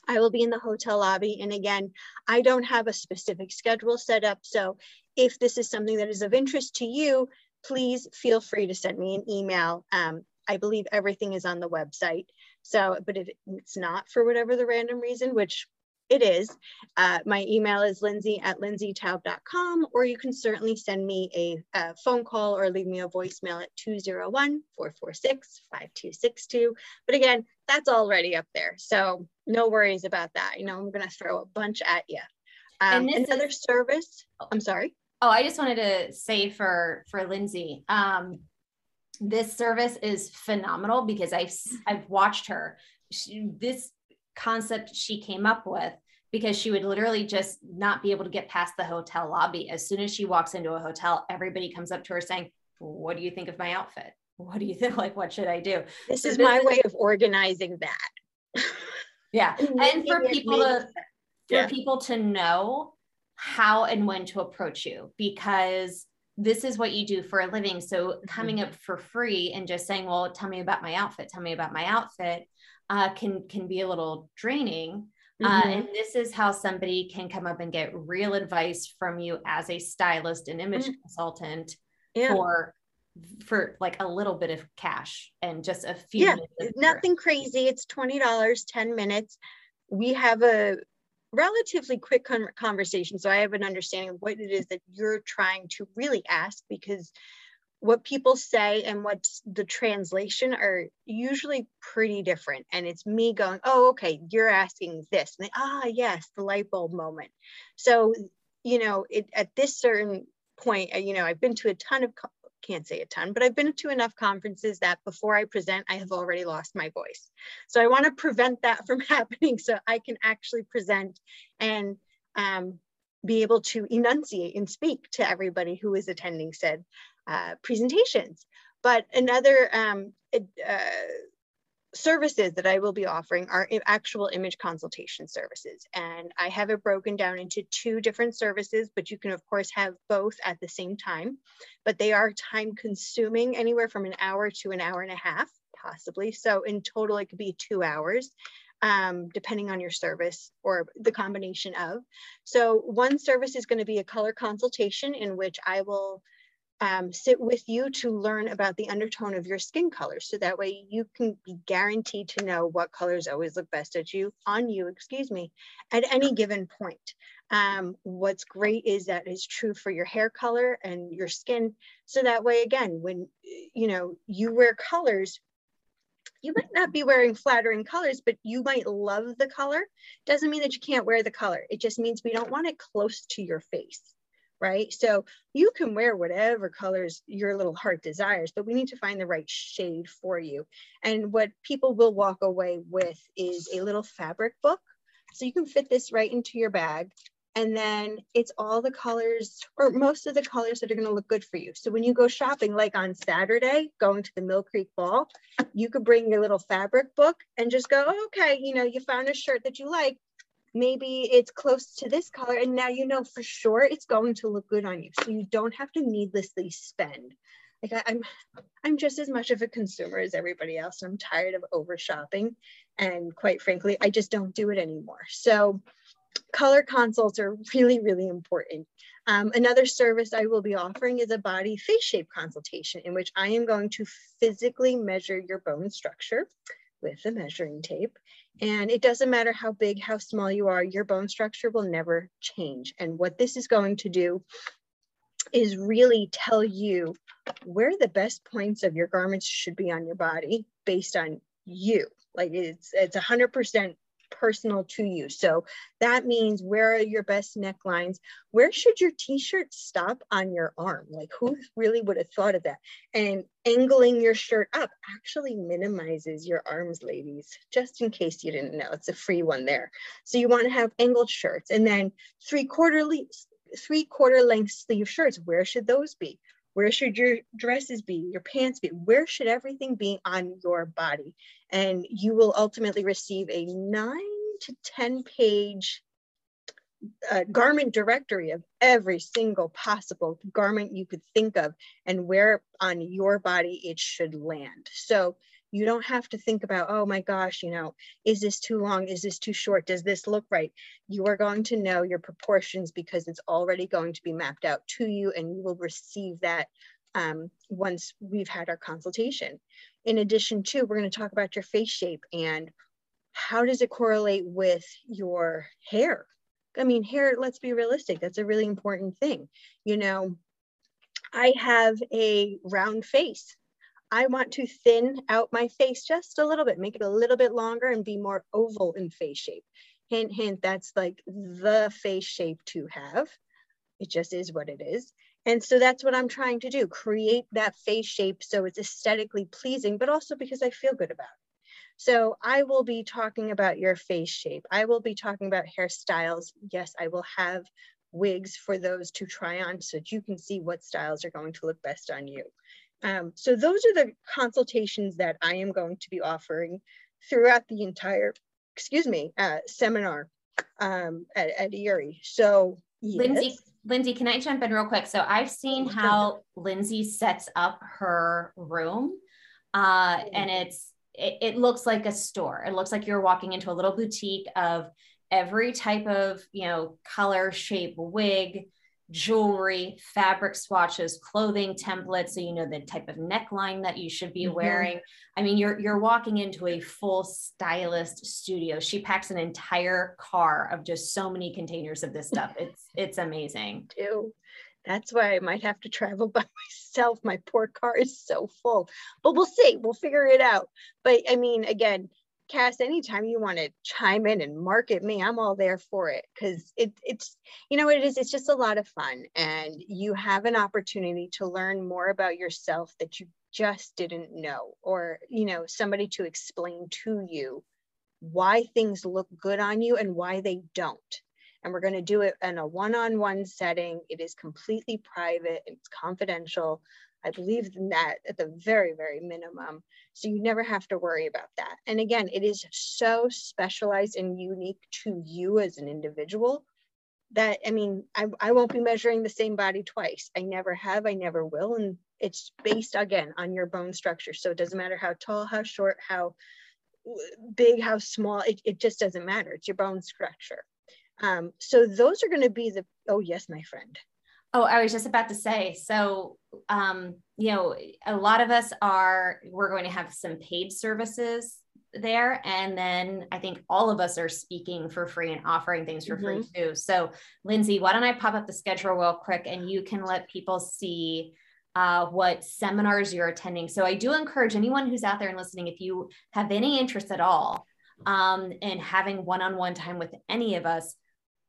I will be in the hotel lobby. And again, I don't have a specific schedule set up. So if this is something that is of interest to you, please feel free to send me an email. Um, I believe everything is on the website. So, but if it's not for whatever the random reason, which it is, uh, my email is lindsay at lindsaytaub.com, or you can certainly send me a, a, phone call or leave me a voicemail at 201 446 5262. But again, that's already up there. So no worries about that. You know, I'm going to throw a bunch at you. Um, and another is, service, I'm sorry. Oh, I just wanted to say for for Lindsay, um, this service is phenomenal because I've I've watched her. She, this concept she came up with because she would literally just not be able to get past the hotel lobby. As soon as she walks into a hotel, everybody comes up to her saying, "What do you think of my outfit? What do you think? Like, what should I do?" This so is this my is, way of organizing that. yeah, and for people to for yeah. people to know how and when to approach you because this is what you do for a living. So mm-hmm. coming up for free and just saying, well, tell me about my outfit, tell me about my outfit uh, can, can be a little draining. Uh, mm-hmm. Uh, and this is how somebody can come up and get real advice from you as a stylist and image mm-hmm. consultant yeah. for for like a little bit of cash and just a few yeah nothing crazy it's $20 10 minutes we have a relatively quick con- conversation so i have an understanding of what it is that you're trying to really ask because what people say and what's the translation are usually pretty different. And it's me going oh okay you're asking this. And they, ah yes the light bulb moment. So you know it, at this certain point you know i've been to a ton of can't say a ton, but I've been to enough conferences that before I present, I have already lost my voice. So I want to prevent that from happening so I can actually present and um, be able to enunciate and speak to everybody who is attending said uh, presentations. But another um, uh, services that I will be offering are actual image consultation services. And I have it broken down into two different services, but you can of course have both at the same time, but they are time consuming anywhere from an hour to an hour and a half, possibly. So in total, it could be two hours. Um, depending on your service or the combination of. So one service is going to be a color consultation in which I will um, sit with you to learn about the undertone of your skin color. So that way you can be guaranteed to know what colors always look best at you, on you, excuse me, at any given point. Um, what's great is that is true for your hair color and your skin. So that way, again, when you know you wear colors, you might not be wearing flattering colors, but you might love the color. Doesn't mean that you can't wear the color. It just means we don't want it close to your face right? So you can wear whatever colors your little heart desires, but we need to find the right shade for you. And what people will walk away with is a little fabric book. So you can fit this right into your bag. And then it's all the colors or most of the colors that are going to look good for you. So when you go shopping, like on Saturday, going to the Millcreek Mall, you could bring your little fabric book and just go, okay, you know, you found a shirt that you like maybe it's close to this color and now you know for sure it's going to look good on you. So you don't have to needlessly spend. Like I, am I'm, I'm just as much of a consumer as everybody else. I'm tired of over shopping and quite frankly i just don't do it anymore. So color consults are really really important. Um, another service i will be offering is a body face shape consultation in which i am going to physically measure your bone structure with a measuring tape and it doesn't matter how big, how small you are, your bone structure will never change. And what this is going to do is really tell you where the best points of your garments should be on your body based on you. Like it's it's 100% personal to you. So that means where are your best necklines? Where should your t-shirt stop on your arm? Like who really would have thought of that? And angling your shirt up actually minimizes your arms, ladies, just in case you didn't know. It's a free one there. So you want to have angled shirts and then three quarterly three quarter length sleeve shirts. Where should those be? Where should your dresses be, your pants be? Where should everything be on your body? And you will ultimately receive a nine to 10 page a garment directory of every single possible garment you could think of and where on your body it should land. So you don't have to think about, oh my gosh, you know, is this too long? Is this too short? Does this look right? You are going to know your proportions because it's already going to be mapped out to you and you will receive that um, once we've had our consultation. In addition to, we're going to talk about your face shape and how does it correlate with your hair? I mean, hair, let's be realistic, that's a really important thing. You know, I have a round face. I want to thin out my face just a little bit, make it a little bit longer and be more oval in face shape. Hint, hint, that's like the face shape to have. It just is what it is. And so that's what I'm trying to do, create that face shape so it's aesthetically pleasing, but also because I feel good about it. So I will be talking about your face shape. I will be talking about hairstyles. Yes, I will have wigs for those to try on so that you can see what styles are going to look best on you. Um, so those are the consultations that I am going to be offering throughout the entire, excuse me, uh, seminar um, at, at Erie. So yes. Lindsay, Lindsay, can I jump in real quick? So I've seen how Lindsay sets up her room uh, and it's, it, it looks like a store. It looks like you're walking into a little boutique of every type of, you know, color, shape, wig, jewelry, fabric swatches, clothing templates, so you know the type of neckline that you should be mm-hmm. wearing. I mean, you're you're walking into a full stylist studio. She packs an entire car of just so many containers of this stuff. It's it's amazing. Too. That's why I might have to travel by myself. My poor car is so full. But we'll see. We'll figure it out. But I mean, again, Cass, anytime you want to chime in and market me, I'm all there for it because it, it's, you know it is? It's just a lot of fun. And you have an opportunity to learn more about yourself that you just didn't know, or, you know, somebody to explain to you why things look good on you and why they don't. And we're going to do it in a one on one setting. It is completely private, it's confidential. I believe in that at the very, very minimum. So you never have to worry about that. And again, it is so specialized and unique to you as an individual that, I mean, I, I won't be measuring the same body twice. I never have, I never will. And it's based again on your bone structure. So it doesn't matter how tall, how short, how big, how small, it, it just doesn't matter. It's your bone structure. Um, so those are going to be the, oh, yes, my friend. Oh, I was just about to say. So, um, you know, a lot of us are, we're going to have some paid services there. And then I think all of us are speaking for free and offering things for mm-hmm. free too. So, Lindsay, why don't I pop up the schedule real quick and you can let people see uh, what seminars you're attending. So, I do encourage anyone who's out there and listening, if you have any interest at all um, in having one on one time with any of us,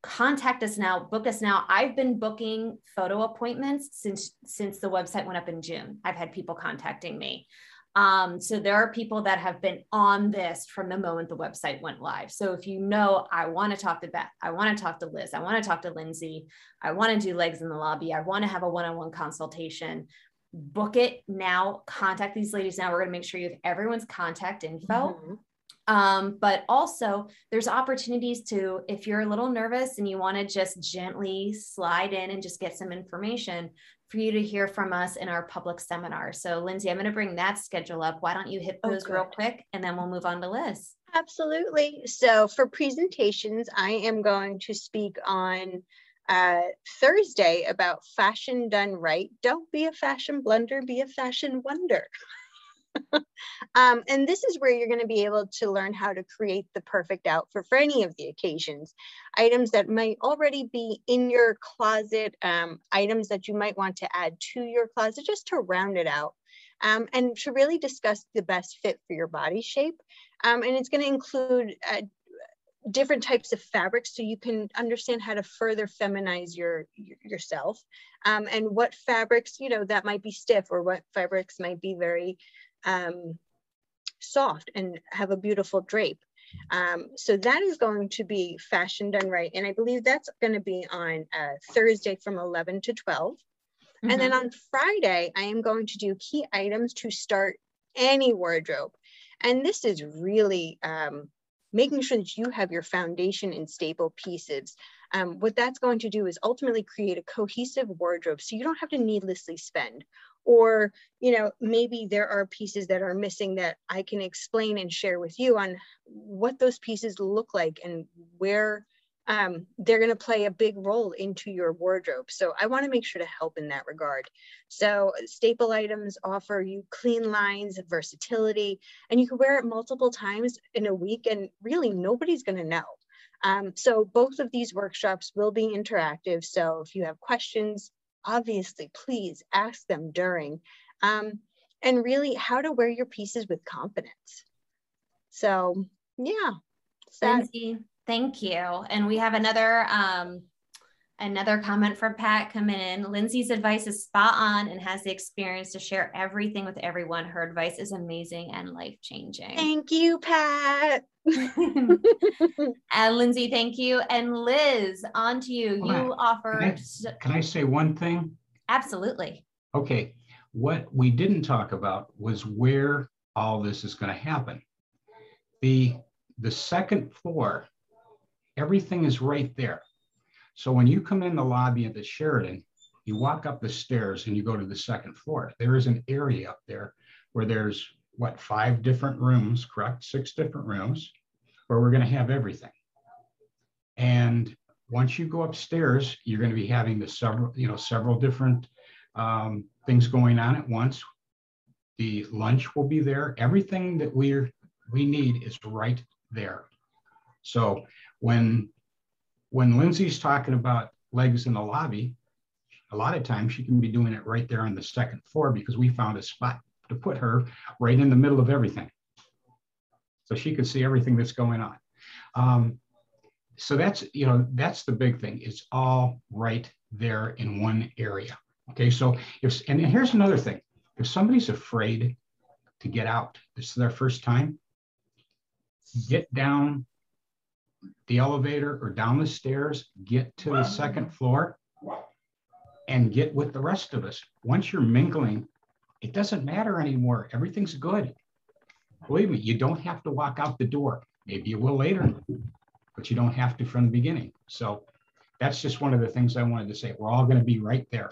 contact us now book us now. I've been booking photo appointments since since the website went up in june. I've had people contacting me. Um, so there are people that have been on this from the moment the website went live. So if you know i want to talk to beth i want to talk to liz i want to talk to lindsay i want to do legs in the lobby i want to have a one-on-one consultation book it now contact these ladies now. We're going to make sure you have everyone's contact info. Mm-hmm. Um, but also, there's opportunities to, if you're a little nervous and you want to just gently slide in and just get some information, for you to hear from us in our public seminar. So, Lindsay, I'm going to bring that schedule up. Why don't you hit oh, those oh, real quick and then we'll move on to Liz? Absolutely. So, for presentations, I am going to speak on uh, Thursday about fashion done right. Don't be a fashion blunder, be a fashion wonder. um, and this is where you're going to be able to learn how to create the perfect outfit for any of the occasions. Items that might already be in your closet, um, items that you might want to add to your closet just to round it out. Um, and to really discuss the best fit for your body shape. Um, and it's going to include uh, different types of fabrics so you can understand how to further feminize your, yourself um, and what fabrics you know that might be stiff or what fabrics might be very um, soft and have a beautiful drape. Um, so that is going to be fashion done right. And I believe that's going to be on uh, Thursday from 11 to 12. Mm-hmm. And then mm-hmm. on Friday, I am going to do key items to start any wardrobe. And this is really um, making sure that you have your foundation and staple pieces. Um, what that's going to do is ultimately create a cohesive wardrobe so you don't have to needlessly spend. Or, you know, maybe there are pieces that are missing that I can explain and share with you on what those pieces look like and where um, they're going to play a big role into your wardrobe. So I want to make sure to help in that regard. So staple items offer you clean lines, versatility, and you can wear it multiple times in a week and really nobody's going to know. Um, so both of these workshops will be interactive. So if you have questions, obviously, please ask them during. Um, and really how to wear your pieces with confidence. So yeah. Lindsay, Thank you. And we have another um, another comment from Pat coming in. Lindsay's advice is spot on and has the experience to share everything with everyone. Her advice is amazing and life changing. Thank you, Pat. and Lindsay, thank you. And Liz, on to you. Hold you on. offered. Can I, can I say one thing? Absolutely. Okay. What we didn't talk about was where all this is going to happen. The the second floor Everything is right there. So when you come in the lobby at the Sheraton, you walk up the stairs and you go to the second floor. There is an area up there where there's what, five different rooms, correct? Six different rooms where we're going to have everything. And once you go upstairs, you're going to be having the several, you know, several different um, things going on at once. The lunch will be there. Everything that we're we need is right there. So when when Lindsay's talking about legs in the lobby, a lot of times she can be doing it right there on the second floor because we found a spot to put her right in the middle of everything. So she can see everything that's going on. Um, so that's, you know, that's the big thing. It's all right there in one area. Okay, so if, and here's another thing. If somebody's afraid to get out, this is their first time, get down the elevator or down the stairs, get to the second floor, and get with the rest of us. Once you're mingling, it doesn't matter anymore. Everything's good. Believe me, you don't have to walk out the door. Maybe you will later, but you don't have to from the beginning. So that's just one of the things I wanted to say. We're all going to be right there.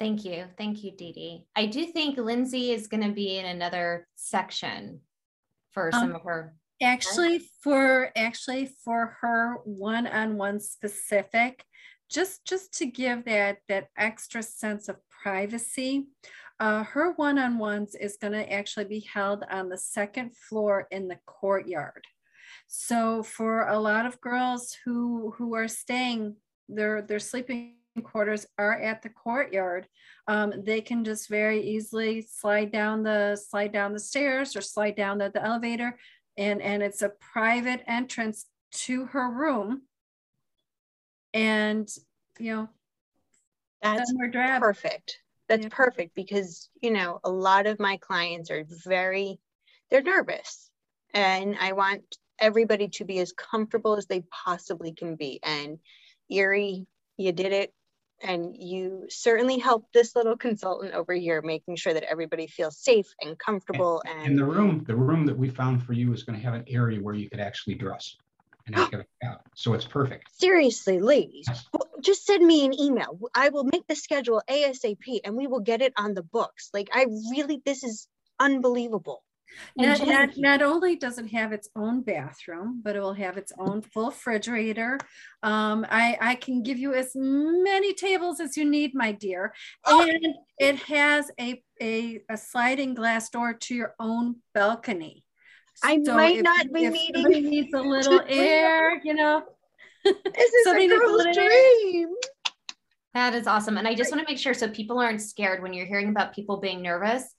Thank you. Thank you, Dee Dee. I do think Lindsay is going to be in another section for some um, of her actually for actually for her one-on-one specific just just to give that that extra sense of privacy uh, her one-on-ones is going to actually be held on the second floor in the courtyard. So for a lot of girls who who are staying their their sleeping quarters are at the courtyard um, they can just very easily slide down the slide down the stairs or slide down the, the elevator and and it's a private entrance to her room. And you know that's perfect. That's yeah. perfect because you know a lot of my clients are very they're nervous. And i want everybody to be as comfortable as they possibly can be. And erie you did it and you certainly help this little consultant over here making sure that everybody feels safe and comfortable and, and the room the room that we found for you is going to have an area where you could actually dress and make it out so it's perfect. Seriously ladies yes. just send me an email. I will make the schedule asap and we will get it on the books. Like i really this is unbelievable not, not, not, only does it have its own bathroom, but it will have its own full refrigerator. Um, I, I can give you as many tables as you need, my dear. And it has a, a, a sliding glass door to your own balcony. I so might if, not be needing needs a little air, you know. This is a girl's dream. That is awesome. And I just want to make sure so people aren't scared when you're hearing about people being nervous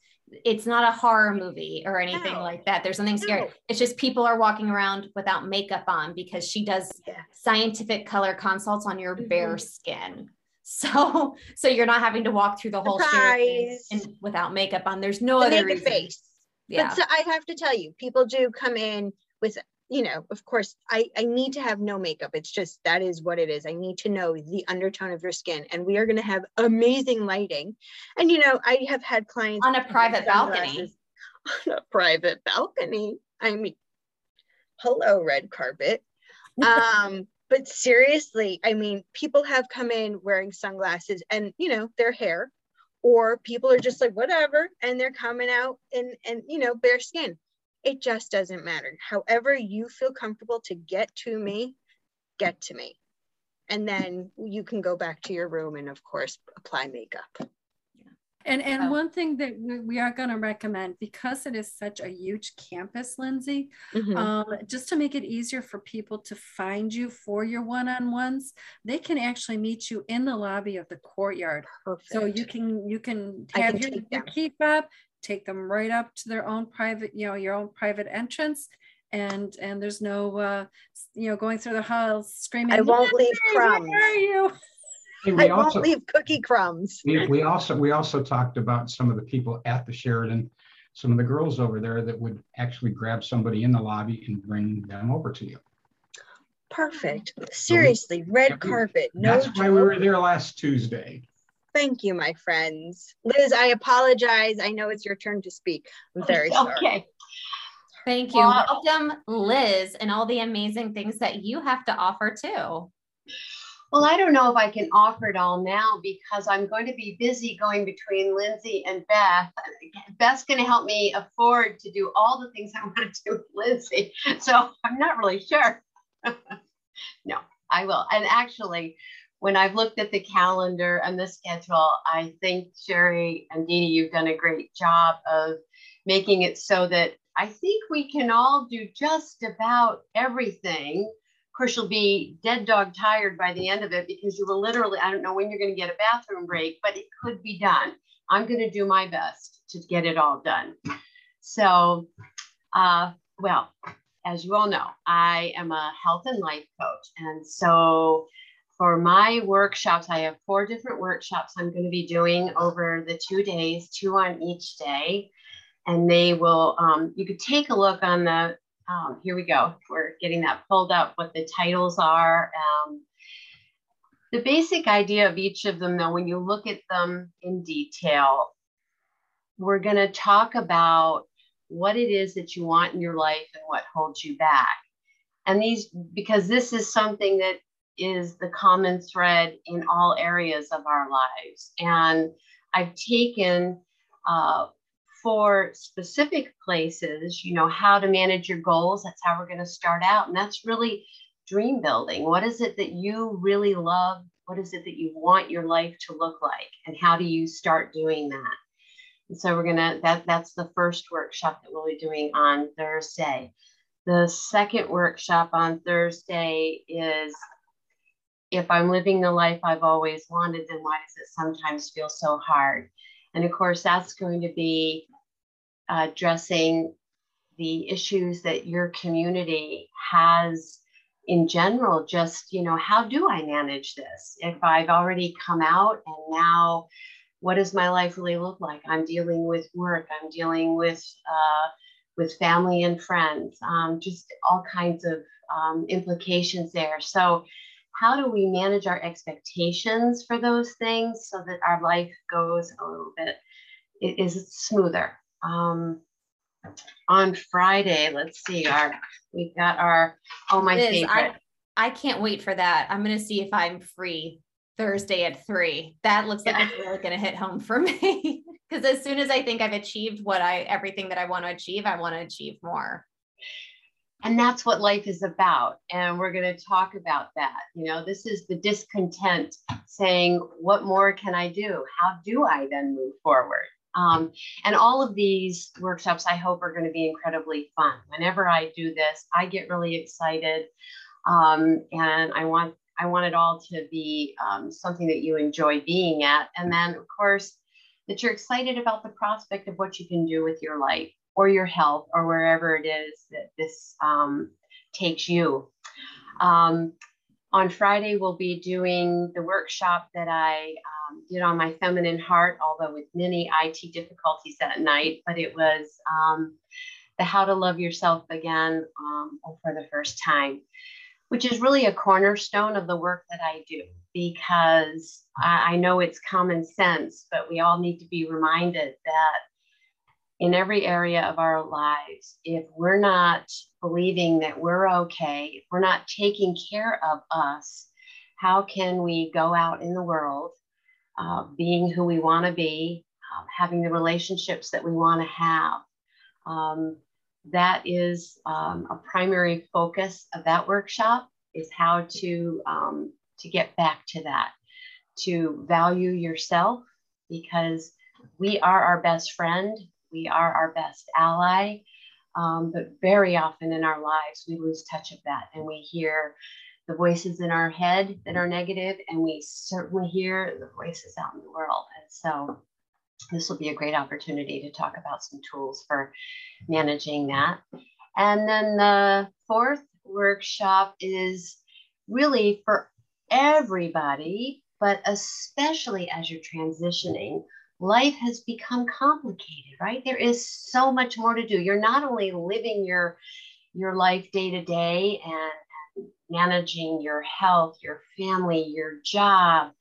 it's not a horror movie or anything no. like that. There's nothing scary. No. It's just people are walking around without makeup on because she does yeah. scientific color consults on your mm-hmm. bare skin. So, so you're not having to walk through the whole show without makeup on. There's no the other reason. face. Yeah. But so I have to tell you, people do come in with you know, of course, I, I need to have no makeup. It's just that is what it is. I need to know the undertone of your skin. And we are going to have amazing lighting. And, you know, I have had clients on a private balcony. On a private balcony. I mean, hello, red carpet. Um, but seriously, I mean, people have come in wearing sunglasses and, you know, their hair, or people are just like, whatever, and they're coming out and, and, you know, bare skin. It just doesn't matter. However, you feel comfortable to get to me, get to me. And then you can go back to your room and, of course, apply makeup. And and one thing that we are going to recommend because it is such a huge campus, Lindsay, mm-hmm. um, just to make it easier for people to find you for your one-on-ones, they can actually meet you in the lobby of the courtyard. Perfect. So you can you can have can your, your keep up, take them right up to their own private, you know, your own private entrance. And and there's no uh, you know going through the halls screaming. I won't leave crumbs. Where are you? we I also, won't leave cookie crumbs. We, we also we also talked about some of the people at the Sheraton, some of the girls over there that would actually grab somebody in the lobby and bring them over to you. Perfect. Seriously, red carpet. No that's joke. why we were there last Tuesday. Thank you, my friends. Liz, I apologize. I know it's your turn to speak. I'm very okay. sorry. Okay. Thank you. Well, Welcome, Liz, and all the amazing things that you have to offer too. Well, I don't know if I can offer it all now because I'm going to be busy going between Lindsay and Beth. Beth's going to help me afford to do all the things I want to do with Lindsay. So I'm not really sure. no, I will. And actually, when I've looked at the calendar and the schedule, I think Sherry and Dee, you've done a great job of making it so that I think we can all do just about everything of course, you'll be dead dog tired by the end of it because you will literally, I don't know when you're going to get a bathroom break, but it could be done. I'm going to do my best to get it all done. So, uh, well, as you all know, I am a health and life coach. And so for my workshops, I have four different workshops I'm going to be doing over the two days, two on each day. And they will, um, you could take a look on the um, here we go. We're getting that pulled up, what the titles are. Um, the basic idea of each of them, though, when you look at them in detail, we're going to talk about what it is that you want in your life and what holds you back. And these, because this is something that is the common thread in all areas of our lives. And I've taken uh, for specific places, you know, how to manage your goals. That's how we're going to start out. And that's really dream building. What is it that you really love? What is it that you want your life to look like? And how do you start doing that? And so we're going to, that, that's the first workshop that we'll be doing on Thursday. The second workshop on Thursday is if I'm living the life I've always wanted, then why does it sometimes feel so hard? And of course, that's going to be addressing the issues that your community has in general. Just you know how do i manage this? If i've already come out and now what does my life really look like? I'm dealing with work i'm dealing with uh, with family and friends um, just all kinds of um, implications there. So how do we manage our expectations for those things so that our life goes a little bit is smoother um, on Friday, let's see, our we've got our oh my Liz, favorite. I, I can't wait for that. I'm gonna see if I'm free Thursday at three. That looks like yeah. it's really gonna hit home for me. Because as soon as I think I've achieved what I everything that I want to achieve, I want to achieve more. And that's what life is about. And we're going to talk about that. You know, this is the discontent saying, What more can I do? How do I then move forward? Um, and all of these workshops, I hope, are going to be incredibly fun. Whenever I do this, I get really excited, um, and I want I want it all to be um, something that you enjoy being at, and then of course that you're excited about the prospect of what you can do with your life or your health or wherever it is that this um, takes you. Um, on Friday, we'll be doing the workshop that I um, did on my feminine heart, although with many IT difficulties that night, but it was um, the how to love yourself again um, for the first time, which is really a cornerstone of the work that I do because I, I know it's common sense, but we all need to be reminded that in every area of our lives, if we're not believing that we're okay, if we're not taking care of us, how can we go out in the world uh, being who we want to be, um, having the relationships that we want to have? Um, that is um, a primary focus of that workshop is how to um, to get back to that to value yourself because we are our best friend we are our best ally. Um, but very often in our lives, we lose touch of that and we hear the voices in our head that are negative, and we certainly hear the voices out in the world. And so, this will be a great opportunity to talk about some tools for managing that. And then the fourth workshop is really for everybody, but especially as you're transitioning life has become complicated, right? There is so much more to do. You're not only living your your life day to day and managing your health, your family, your job,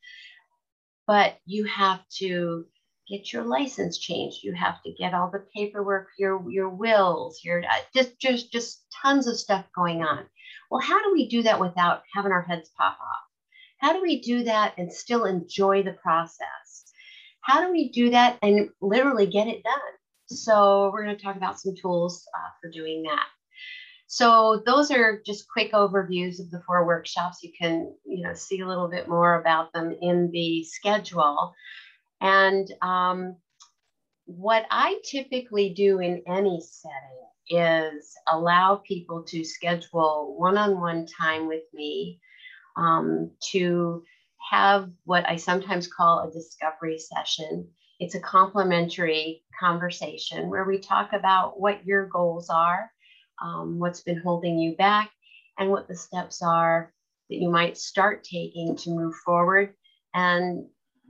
but you have to get your license changed. You have to get all the paperwork, your your wills, your uh, just just just tons of stuff going on. Well, how do we do that without having our heads pop off? How do we do that and still enjoy the process? How do we do that and literally get it done? So we're going to talk about some tools uh, for doing that. So those are just quick overviews of the four workshops. You can, you know, see a little bit more about them in the schedule. And um, what I typically do in any setting is allow people to schedule one-on-one time with me um, to have what I sometimes call a discovery session. It's a complimentary conversation where we talk about what your goals are, um, what's been holding you back, and what the steps are that you might start taking to move forward, and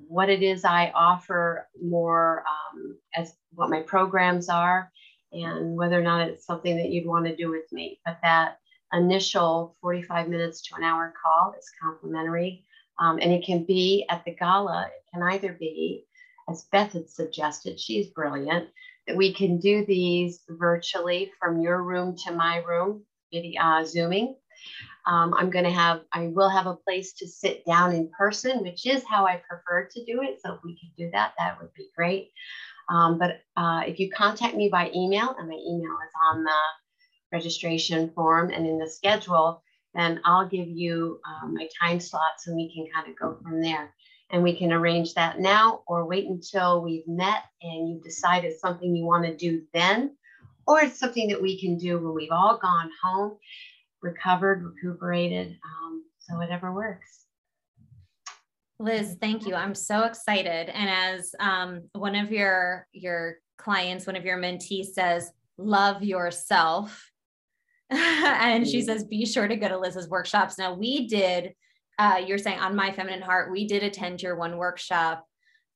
what it is I offer more um, as what my programs are, and whether or not it's something that you'd want to do with me. But that initial 45 minutes to an hour call is complimentary. Um, and it can be at the gala, it can either be, as Beth had suggested, she's brilliant, that we can do these virtually from your room to my room, uh, Zooming. Um, I'm going to have, I will have a place to sit down in person, which is how I prefer to do it. So if we could do that, that would be great. Um, but uh, if you contact me by email, and my email is on the registration form and in the schedule, then I'll give you um, my time slots and we can kind of go from there. And we can arrange that now or wait until we've met and you decide it's something you want to do then, or it's something that we can do when we've all gone home, recovered, recuperated. Um, so whatever works. Liz, thank you. I'm so excited. And as um, one of your your clients, one of your mentees says, love yourself and she says, be sure to go to Liz's workshops. Now, we did, uh, you're saying on My Feminine Heart, we did attend your one workshop,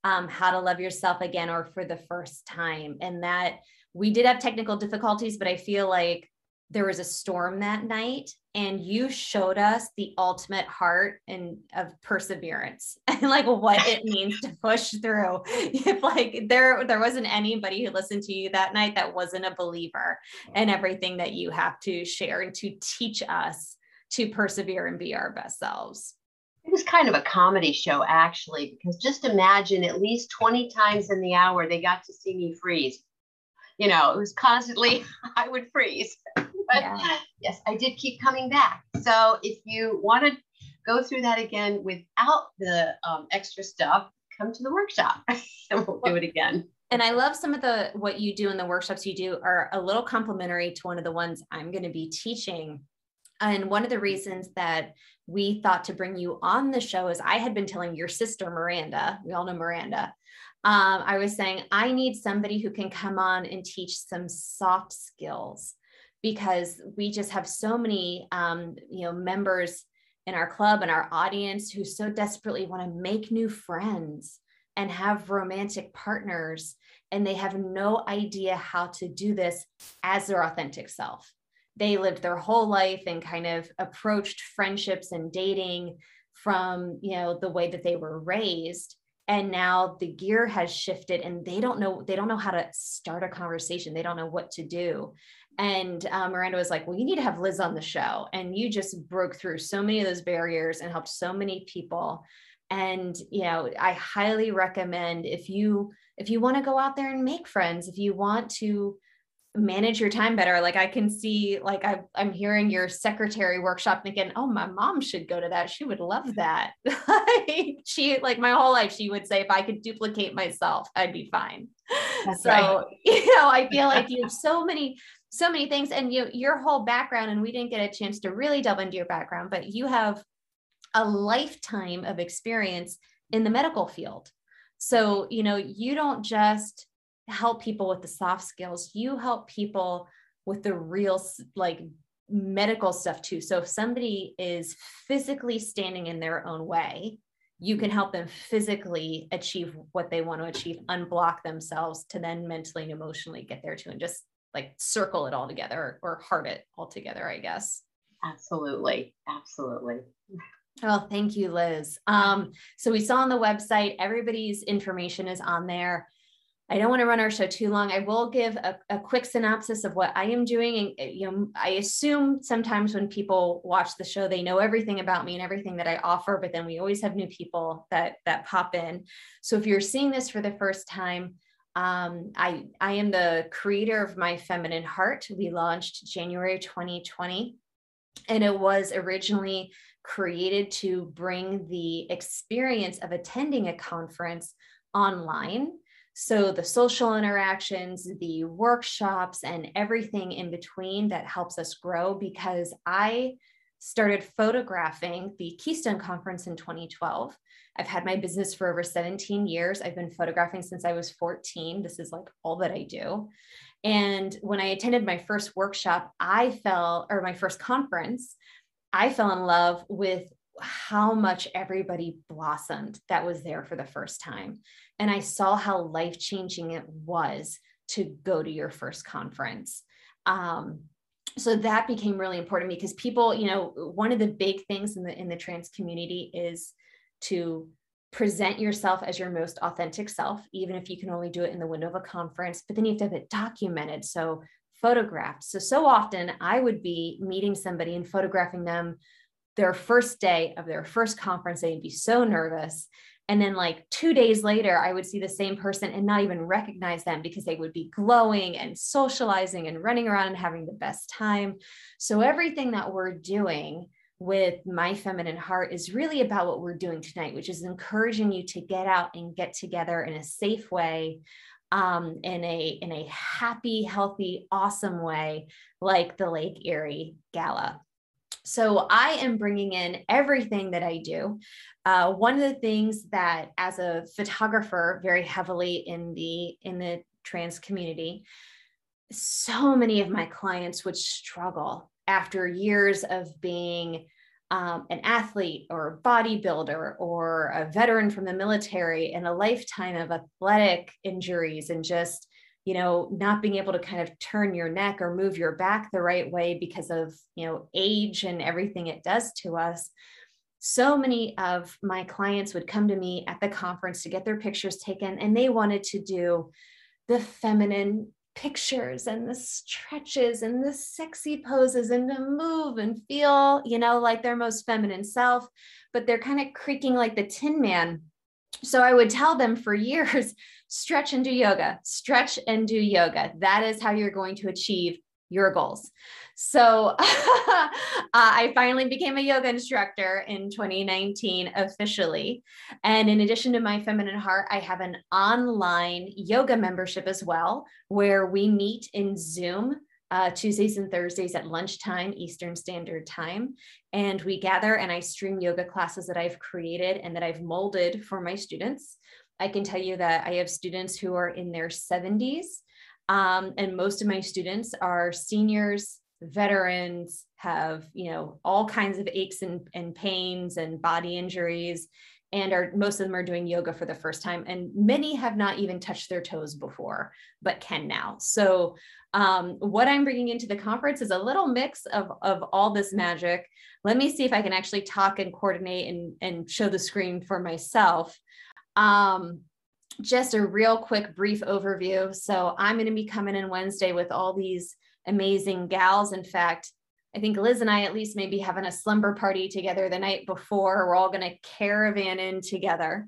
um, How to Love Yourself Again or for the first time. And that we did have technical difficulties, but I feel like there was a storm that night and you showed us the ultimate heart and of perseverance and like what it means to push through. If like there there wasn't anybody who listened to you that night that wasn't a believer and everything that you have to share and to teach us to persevere and be our best selves. It was kind of a comedy show actually because just imagine at least 20 times in the hour they got to see me freeze. You know it was constantly i would freeze but yeah. yes, I did keep coming back. So if you want to go through that again without the um, extra stuff, come to the workshop and we'll do it again. And I love some of the what you do in the workshops you do are a little complementary to one of the ones I'm going to be teaching. And one of the reasons that we thought to bring you on the show is I had been telling your sister Miranda, we all know Miranda. Um, I was saying I need somebody who can come on and teach some soft skills because we just have so many um, you know members in our club and our audience who so desperately want to make new friends and have romantic partners and they have no idea how to do this as their authentic self. They lived their whole life and kind of approached friendships and dating from you know the way that they were raised and now the gear has shifted and they don't know they don't know how to start a conversation. They don't know what to do and uh, miranda was like well you need to have liz on the show. And you just broke through so many of those barriers and helped so many people. And you know i highly recommend if you if you want to go out there and make friends if you want to manage your time better like i can see like I, i'm hearing your secretary workshop thinking oh my mom should go to that. She would love that. She like my whole life she would say if i could duplicate myself i'd be fine. That's so right. you know i feel like you have so many so many things. And you your whole background and we didn't get a chance to really delve into your background but you have a lifetime of experience in the medical field. So you know you don't just help people with the soft skills you help people with the real like medical stuff too. So if somebody is physically standing in their own way you can help them physically achieve what they want to achieve unblock themselves to then mentally and emotionally get there too and just like circle it all together or, or heart it all together i guess absolutely absolutely Oh, thank you, Liz. Um, so we saw on the website, everybody's information is on there. I don't want to run our show too long. I will give a, a, quick synopsis of what I am doing. And, you know, I assume sometimes when people watch the show, they know everything about me and everything that I offer, but then we always have new people that, that pop in. So if you're seeing this for the first time, um, I, I am the creator of My Feminine Heart. We launched January 2020, and it was originally created to bring the experience of attending a conference online so the social interactions, the workshops, and everything in between that helps us grow because I started photographing the Keystone Conference in 2012. I've had my business for over 17 years. I've been photographing since I was 14. This is like all that I do. And when I attended my first workshop, I fell, or my first conference, I fell in love with how much everybody blossomed that was there for the first time. And I saw how life changing it was to go to your first conference. Um, so that became really important because people, you know, one of the big things in the in the trans community is to present yourself as your most authentic self, even if you can only do it in the window of a conference. But then you have to have it documented. So photographed. So so often I would be meeting somebody and photographing them their first day of their first conference. They'd be so nervous. And then, like two days later, I would see the same person and not even recognize them because they would be glowing and socializing and running around and having the best time. So, everything that we're doing with My Feminine Heart is really about what we're doing tonight, which is encouraging you to get out and get together in a safe way. Um, in a in a happy, healthy, awesome way, like the Lake Erie Gala. So I am bringing in everything that I do. Uh, one of the things that, as a photographer, very heavily in the in the trans community, so many of my clients would struggle after years of being um, an athlete or a bodybuilder or a veteran from the military and a lifetime of athletic injuries and just you know not being able to kind of turn your neck or move your back the right way because of you know age and everything it does to us. So many of my clients would come to me at the conference to get their pictures taken and they wanted to do the feminine pictures and the stretches and the sexy poses and to move and feel you know like their most feminine self but they're kind of creaking like the tin man so I would tell them for years stretch and do yoga, stretch and do yoga. That is how you're going to achieve your goals. So uh, I finally became a yoga instructor in 2019 officially. And in addition to my feminine heart, I have an online yoga membership as well, where we meet in Zoom uh, Tuesdays and Thursdays at lunchtime, Eastern Standard Time. And we gather and I stream yoga classes that I've created and that I've molded for my students. I can tell you that I have students who are in their 70s, um, and most of my students are seniors, veterans, have you know all kinds of aches and, and pains and body injuries and are most of them are doing yoga for the first time and many have not even touched their toes before but can now so um, what i'm bringing into the conference is a little mix of, of all this magic let me see if i can actually talk and coordinate and, and show the screen for myself Um, just a real quick brief overview. So I'm going to be coming in Wednesday with all these amazing gals. In fact, I think Liz and I at least maybe having a slumber party together the night before. We're all going to caravan in together.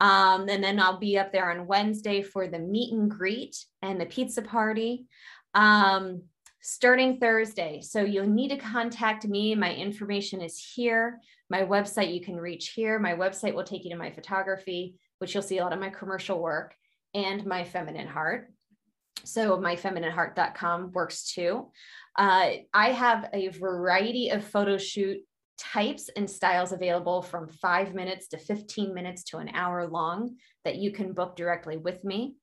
Um, and then I'll be up there on Wednesday for the meet and greet and the pizza party. Um, starting Thursday. So you'll need to contact me. My information is here. My website you can reach here. My website will take you to my photography, which you'll see a lot of my commercial work and my feminine heart. So myfeminineheart.com works too. Uh, I have a variety of photo shoot types and styles available from five minutes to 15 minutes to an hour long that you can book directly with me.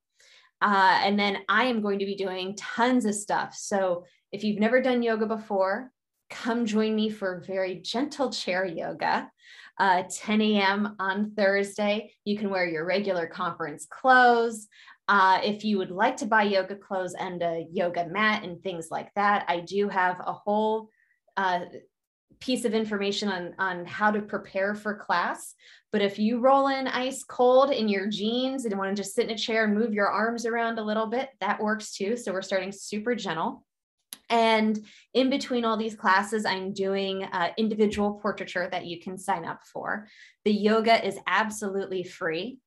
Uh, and then I am going to be doing tons of stuff. So if you've never done yoga before, come join me for very gentle chair yoga. Uh, 10 a.m. on Thursday. You can wear your regular conference clothes. Uh, if you would like to buy yoga clothes and a yoga mat and things like that, I do have a whole uh, piece of information on, on how to prepare for class. But if you roll in ice cold in your jeans and want to just sit in a chair and move your arms around a little bit, that works too. So we're starting super gentle. And in between all these classes, I'm doing uh, individual portraiture that you can sign up for. The yoga is absolutely free.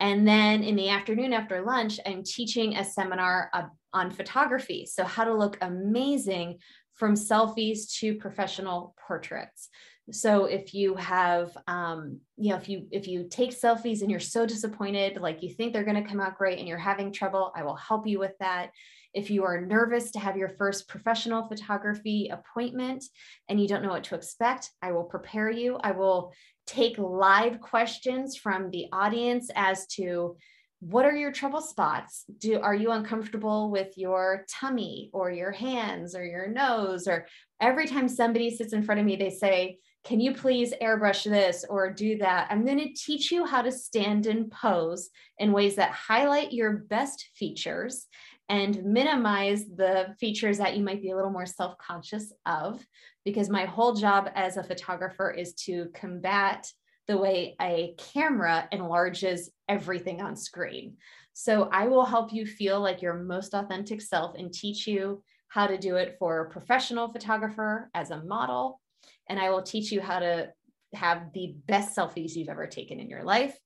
And then in the afternoon after lunch, I'm teaching a seminar on photography. So, how to look amazing from selfies to professional portraits. So if you have, um, you know, if you if you take selfies and you're so disappointed, like you think they're going to come out great, and you're having trouble, I will help you with that. If you are nervous to have your first professional photography appointment and you don't know what to expect, I will prepare you. I will take live questions from the audience as to what are your trouble spots? Do are you uncomfortable with your tummy or your hands or your nose? Or every time somebody sits in front of me they say can you please airbrush this or do that? I'm going to teach you how to stand and pose in ways that highlight your best features and minimize the features that you might be a little more self-conscious of because my whole job as a photographer is to combat the way a camera enlarges everything on screen. So I will help you feel like your most authentic self and teach you how to do it for a professional photographer as a model. And I will teach you how to have the best selfies you've ever taken in your life.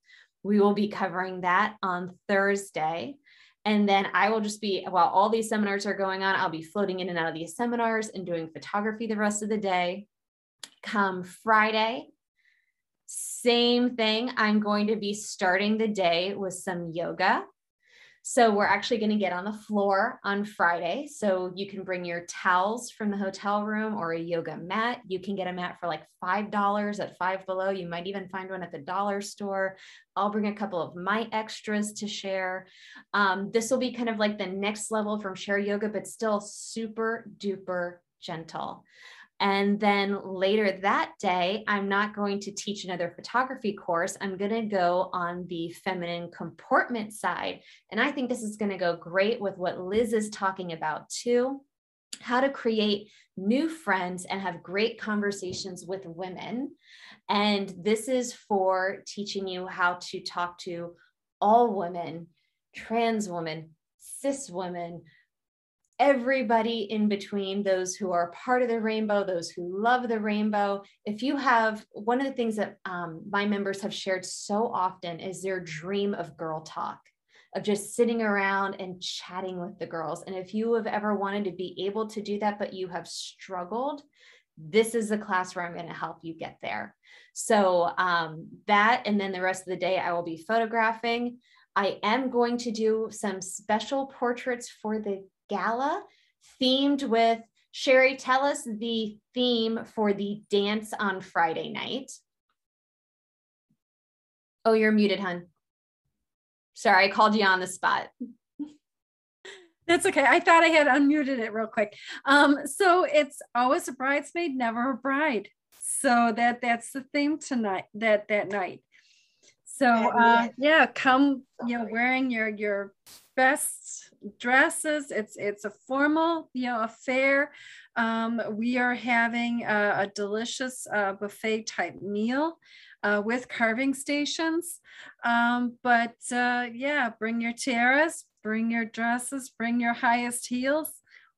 We will be covering that on Thursday. And then I will just be, while all these seminars are going on, I'll be floating in and out of these seminars and doing photography the rest of the day. Come Friday, same thing. I'm going to be starting the day with some yoga. So we're actually going to get on the floor on Friday. So you can bring your towels from the hotel room or a yoga mat. You can get a mat for like $5 at Five Below. You might even find one at the dollar store. I'll bring a couple of my extras to share. Um, this will be kind of like the next level from share yoga, but still super duper gentle. And then later that day, I'm not going to teach another photography course. I'm going to go on the feminine comportment side. And I think this is going to go great with what Liz is talking about too how to create new friends and have great conversations with women. And this is for teaching you how to talk to all women, trans women, cis women, everybody in between those who are part of the rainbow those who love the rainbow. If you have one of the things that um, my members have shared so often is their dream of girl talk of just sitting around and chatting with the girls. And if you have ever wanted to be able to do that but you have struggled this is the class where i'm going to help you get there. So um, that and then the rest of the day i will be photographing. I am going to do some special portraits for the gala themed with Sherry, tell us the theme for the dance on Friday night. Oh, you're muted, hun. Sorry, I called you on the spot. That's okay. I thought I had unmuted it real quick. Um, so it's always a bridesmaid, never a bride. So that that's the theme tonight. That that night. So uh, yeah, come you know wearing your your best dresses. It's it's a formal, you know, affair. Um, we are having a, a delicious uh, buffet type meal. uh, with carving stations. Um, but uh, yeah, bring your tiaras, bring your dresses, bring your highest heels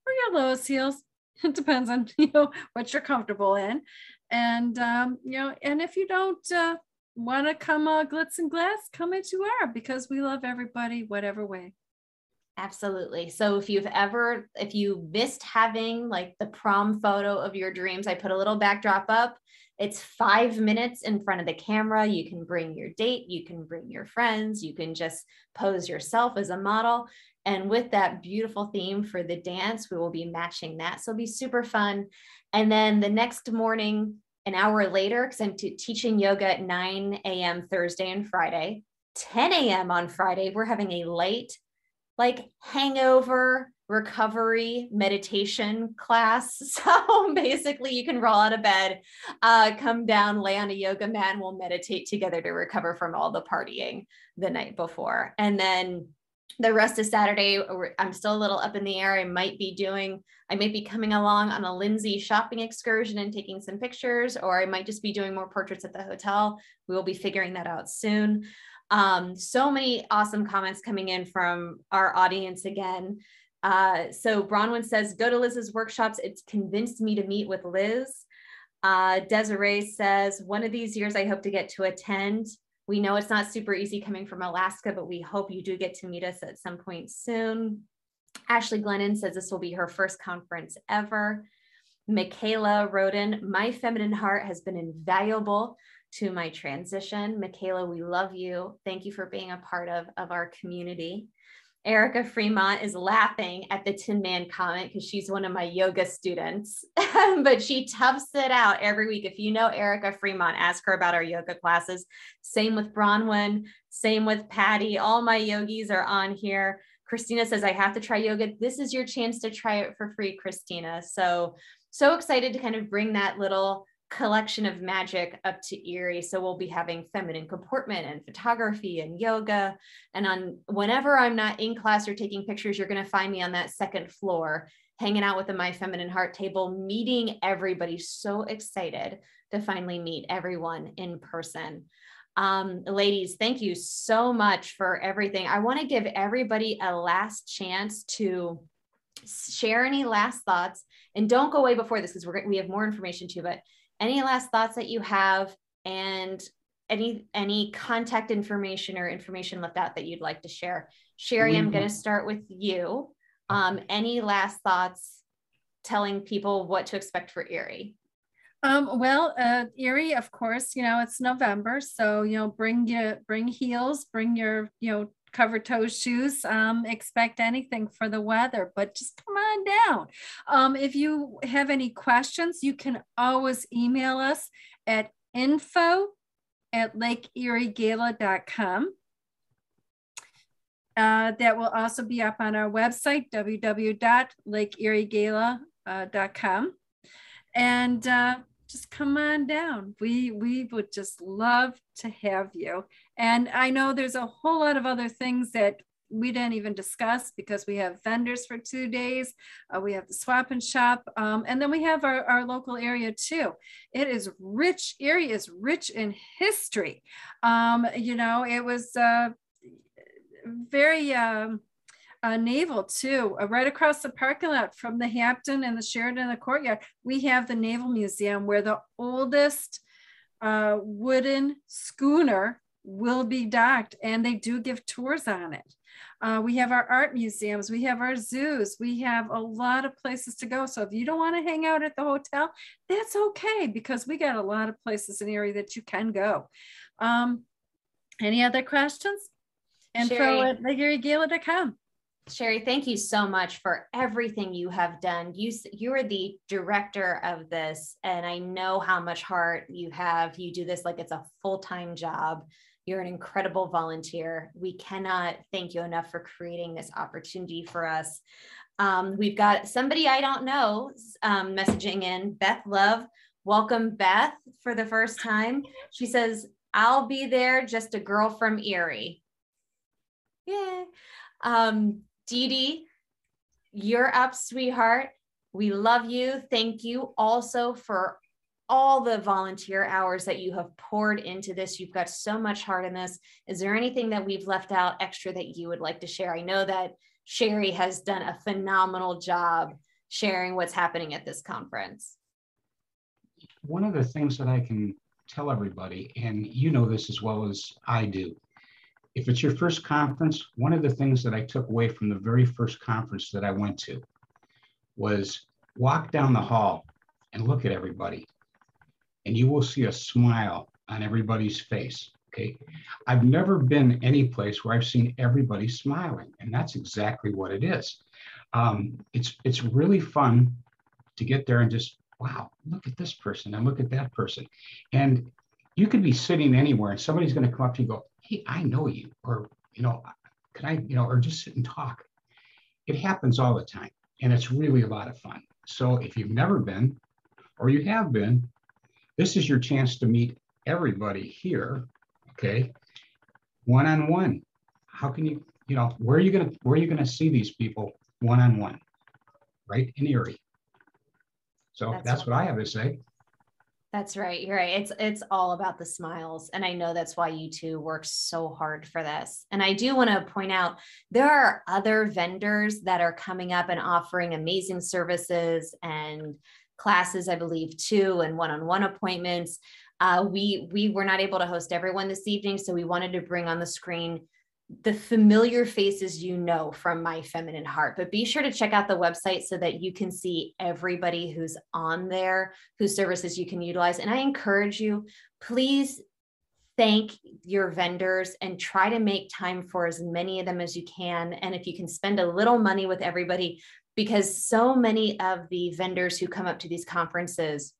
or your lowest heels. It depends on you know what you're comfortable in, and um, you know, and if you don't uh, want to come uh, glitz and glass, come into our because we love everybody, whatever way. Absolutely. So if you've ever, if you missed having like the prom photo of your dreams, I put a little backdrop up. It's five minutes in front of the camera. You can bring your date, you can bring your friends, you can just pose yourself as a model. And with that beautiful theme for the dance, we will be matching that. So it'll be super fun. And then the next morning, an hour later, because I'm t- teaching yoga at 9 a.m. Thursday and Friday, 10 a.m. on Friday, we're having a late like hangover recovery meditation class. So basically, you can roll out of bed, uh, come down, lay on a yoga mat, and we'll meditate together to recover from all the partying the night before. And then the rest of Saturday, I'm still a little up in the air. I might be doing, I might be coming along on a Lindsay shopping excursion and taking some pictures, or I might just be doing more portraits at the hotel. We will be figuring that out soon. Um, so many awesome comments coming in from our audience again. Uh, so Bronwyn says, go to Liz's workshops. It's convinced me to meet with Liz. Uh, Desiree says, one of these years I hope to get to attend. We know it's not super easy coming from Alaska, but we hope you do get to meet us at some point soon. Ashley Glennon says this will be her first conference ever. Michaela Roden, my feminine heart has been invaluable to my transition. Michaela, we love you. Thank you for being a part of, of our community. Erica Fremont is laughing at the Tin Man comment because she's one of my yoga students, but she toughs it out every week. If you know Erica Fremont, ask her about our yoga classes. Same with Bronwyn, same with Patty. All my yogis are on here. Christina says, I have to try yoga. This is your chance to try it for free, Christina. So, so excited to kind of bring that little collection of magic up to Erie. So we'll be having feminine comportment and photography and yoga. And on whenever I'm not in class or taking pictures, you're going to find me on that second floor, hanging out with the My Feminine Heart table, meeting everybody. So excited to finally meet everyone in person. Um, ladies, thank you so much for everything. I want to give everybody a last chance to share any last thoughts and don't go away before this because we have more information too but any last thoughts that you have and any any contact information or information left out that you'd like to share? Sherry i'm going to start with you. Um, any last thoughts telling people what to expect for erie? Um, well, uh, Erie, of course, you know, it's November. So, you know, bring your, bring heels, bring your, you know, cover toe shoes. Um, expect anything for the weather, but just come on down. Um, if you have any questions, you can always email us at info at lakeeriegala.com. Uh, that will also be up on our website, www.lakeeriegala.com. And uh, just come on down. We we would just love to have you. And I know there's a whole lot of other things that we didn't even discuss because we have vendors for two days. Uh, we have the swap and shop. Um, and then we have our, our local area too. It is rich, area is rich in history. Um, you know, it was uh, very, um, uh, Naval too, uh, right across the parking lot from the Hampton and the Sheraton and the Courtyard. We have the Naval Museum where the oldest uh, wooden schooner will be docked and they do give tours on it. Uh, we have our art museums, we have our zoos, we have a lot of places to go. So if you don't want to hang out at the hotel, that's okay because we got a lot of places in the area that you can go. Um, any other questions? Info Sherry. at lakeeriegala.com. Sherry, thank you so much for everything you have done. You you are the director of this, and I know how much heart you have. You do this like it's a full time job. You're an incredible volunteer. We cannot thank you enough for creating this opportunity for us. Um, we've got somebody I don't know um, messaging in. Beth Love, welcome Beth for the first time. She says, "I'll be there, just a girl from Erie." Yeah. Um, Dee Dee, you're up, sweetheart. We love you. Thank you also for all the volunteer hours that you have poured into this. You've got so much heart in this. Is there anything that we've left out extra that you would like to share? I know that Sherry has done a phenomenal job sharing what's happening at this conference. One of the things that I can tell everybody, and you know this as well as I do, if it's your first conference, one of the things that I took away from the very first conference that I went to was walk down the hall and look at everybody and you will see a smile on everybody's face. Okay. I've never been any place where I've seen everybody smiling, and that's exactly what it is. Um, it's it's really fun to get there and just wow, look at this person and look at that person, and you could be sitting anywhere and somebody's going to come up to you and go, hey, I know you, or you know, can I, you know, or just sit and talk. It happens all the time, and it's really a lot of fun. So if you've never been, or you have been, this is your chance to meet everybody here, okay? One on one. How can you, you know, where are you gonna where are you gonna see these people one on one? Right in Erie. So that's, that's what I have to say. That's right. You're right. It's it's all about the smiles. And I know that's why you two work so hard for this. And I do want to point out there are other vendors that are coming up and offering amazing services and classes, I believe, too, and one-on-one appointments. Uh, we we were not able to host everyone this evening, so we wanted to bring on the screen the familiar faces you know from my feminine heart but be sure to check out the website so that you can see everybody who's on there whose services you can utilize. And i encourage you please thank your vendors and try to make time for as many of them as you can. And if you can spend a little money with everybody because so many of the vendors who come up to these conferences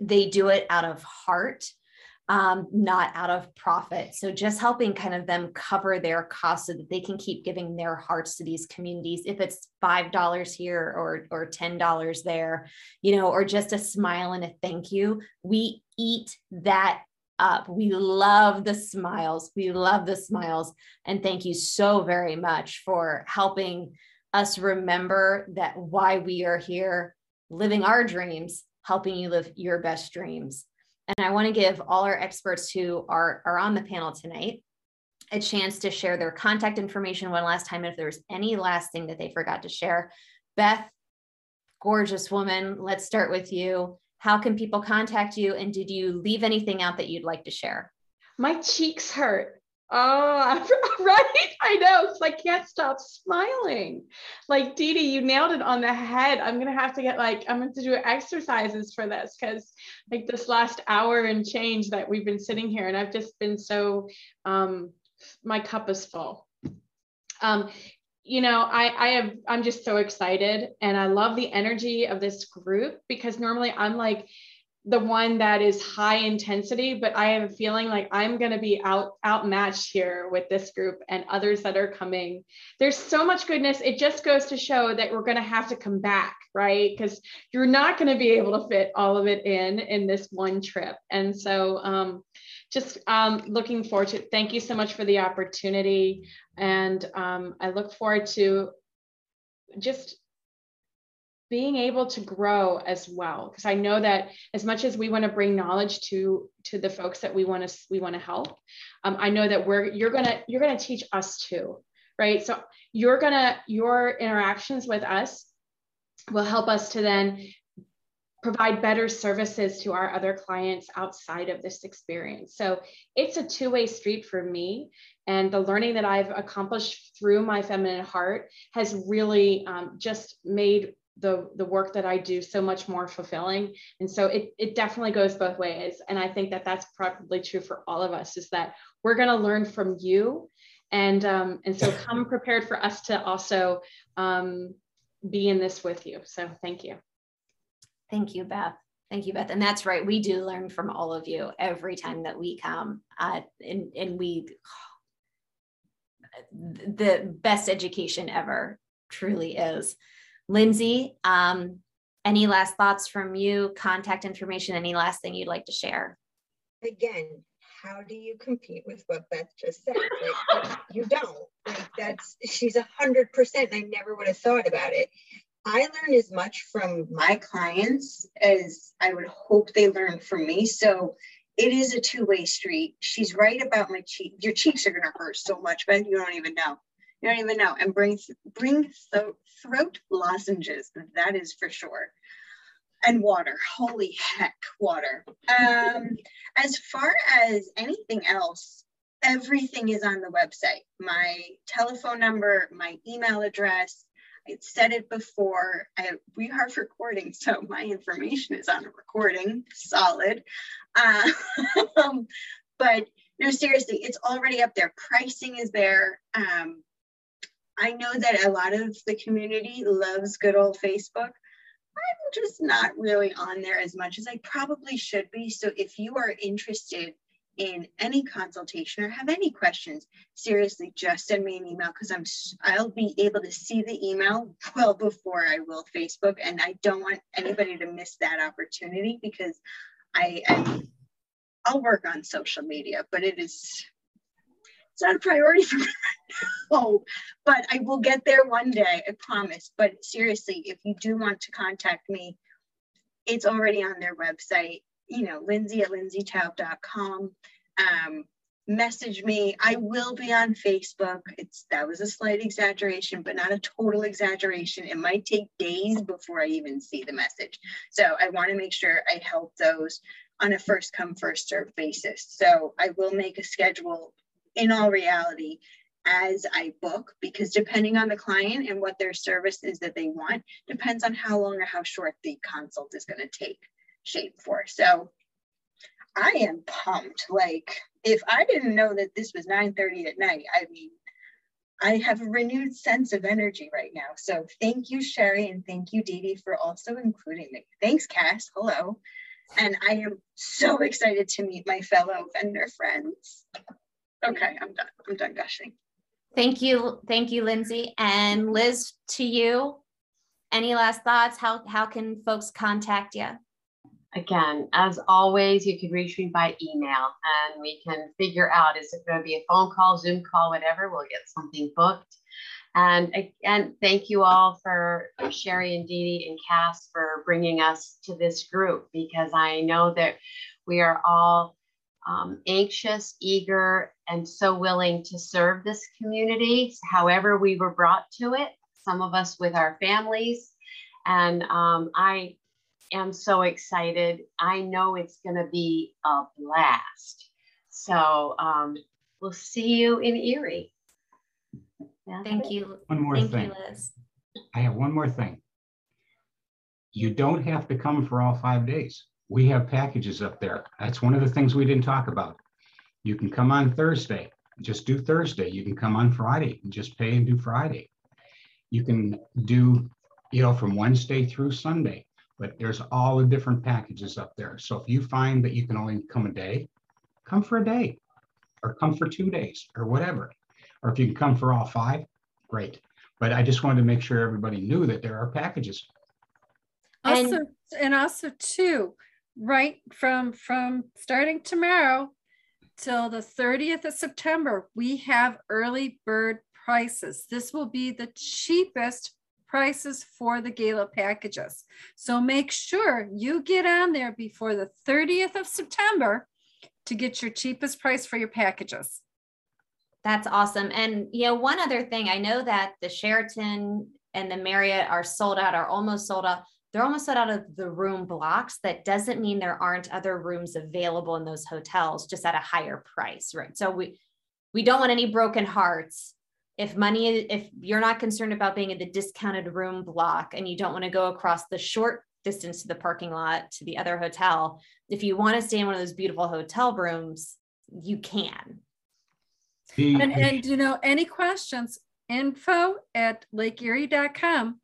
they do it out of heart um, not out of profit so just helping kind of them cover their costs so that they can keep giving their hearts to these communities if it's five dollars here or or ten dollars there you know or just a smile and a thank you we eat that up. We love the smiles. We love the smiles. And thank you so very much for helping us remember that why we are here living our dreams, helping you live your best dreams. And I want to give all our experts who are, are on the panel tonight a chance to share their contact information one last time. If there's any last thing that they forgot to share, Beth, gorgeous woman, let's start with you. How can people contact you? And did you leave anything out that you'd like to share? My cheeks hurt. Oh, right. I know. Like can't stop smiling. Like Dee Dee, you nailed it on the head. I'm gonna have to get like I'm going to do exercises for this because like this last hour and change that we've been sitting here, and I've just been so um my cup is full. Um, you know, I I have I'm just so excited and I love the energy of this group because normally I'm like the one that is high intensity, but I am feeling like I'm going to be out outmatched here with this group and others that are coming. There's so much goodness. It just goes to show that we're going to have to come back, right? Because you're not going to be able to fit all of it in in this one trip. And so, um, just um, looking forward to. Thank you so much for the opportunity, and um, I look forward to just being able to grow as well. Because i know that as much as we want to bring knowledge to to the folks that we want to we want to help um, i know that we're you're gonna you're gonna teach us too right? So you're gonna your interactions with us will help us to then provide better services to our other clients outside of this experience. So it's a two-way street for me and the learning that i've accomplished through my feminine heart has really um, just made the the work that I do so much more fulfilling. And so it it definitely goes both ways. And I think that that's probably true for all of us is that we're going to learn from you, and um, and so come prepared for us to also um, be in this with you. So thank you. Thank you, Beth. Thank you, Beth. And that's right. We do learn from all of you every time that we come. Uh, and, and we, the best education ever truly is. Lindsay, um, any last thoughts from you? Contact information, any last thing you'd like to share? Again, how do you compete with what Beth just said? Like, you don't. Like that's she's a hundred percent. I never would have thought about it. I learn as much from my clients as I would hope they learn from me. So it is a two-way street. She's right about my cheek. Your cheeks are gonna hurt so much, but you don't even know. Don't even know. And bring bring th- throat lozenges. That is for sure. And water. Holy heck, water. Um, as far as anything else, everything is on the website. My telephone number, my email address. I said it before. I, we are recording, so my information is on a recording. Solid. Uh, but no, seriously, it's already up there. Pricing is there. Um, I know that a lot of the community loves good old Facebook. I'm just not really on there as much as I probably should be. So if you are interested in any consultation or have any questions, seriously, just send me an email because I'm I'll be able to see the email well before I will Facebook, and I don't want anybody to miss that opportunity because I, I I'll work on social media, but it is it's not a priority for me right now. But I will get there one day, I promise. But seriously, if you do want to contact me, it's already on their website, you know, lindsay at lindsaytaub.com. Um, message me. I will be on Facebook. It's that was a slight exaggeration, but not a total exaggeration. It might take days before I even see the message. So I want to make sure I help those on a first come, first serve basis. So I will make a schedule in all reality as I book because depending on the client and what their service is that they want depends on how long or how short the consult is going to take shape for. So I am pumped. Like if I didn't know that this was 9:30 at night, I mean, I have a renewed sense of energy right now. So thank you, Sherry, and thank you, Dee Dee, for also including me. Thanks, Cass. Hello. And I am so excited to meet my fellow vendor friends. Okay, I'm done. I'm done gushing. Thank you. Thank you, Lindsay. And Liz, to you, any last thoughts? How, how can folks contact you? Again, as always, you can reach me by email and we can figure out is it going to be a phone call, Zoom call, whatever. We'll get something booked. And again, thank you all for Sherry and Dee Dee and Cass for bringing us to this group because I know that we are all um, anxious, eager, and so willing to serve this community, however we were brought to it, some of us with our families. And um, I am so excited. I know it's going to be a blast. So um, we'll see you in Erie. Yeah. Thank you. One more Thank thing. you, Liz. I have one more thing. You don't have to come for all five days. We have packages up there. That's one of the things we didn't talk about. You can come on Thursday, just do Thursday. You can come on Friday and just pay and do Friday. You can do, you know, from Wednesday through Sunday, but there's all the different packages up there. So if you find that you can only come a day, come for a day or come for two days or whatever. Or if you can come for all five, great. But I just wanted to make sure everybody knew that there are packages. And- Also, and also too, right from from starting tomorrow till the 30th of September, we have early bird prices. This will be the cheapest prices for the gala packages. So make sure you get on there before the 30th of September to get your cheapest price for your packages. That's awesome. And you know, one other thing, I know that the Sheraton and the Marriott are sold out, are almost sold out. They're almost sold out of the room blocks. That doesn't mean there aren't other rooms available in those hotels, just at a higher price, right? So we we don't want any broken hearts. If money, if you're not concerned about being in the discounted room block and you don't want to go across the short distance to the parking lot to the other hotel, if you want to stay in one of those beautiful hotel rooms, you can. And, and you know, any questions, info at lakeerie.com.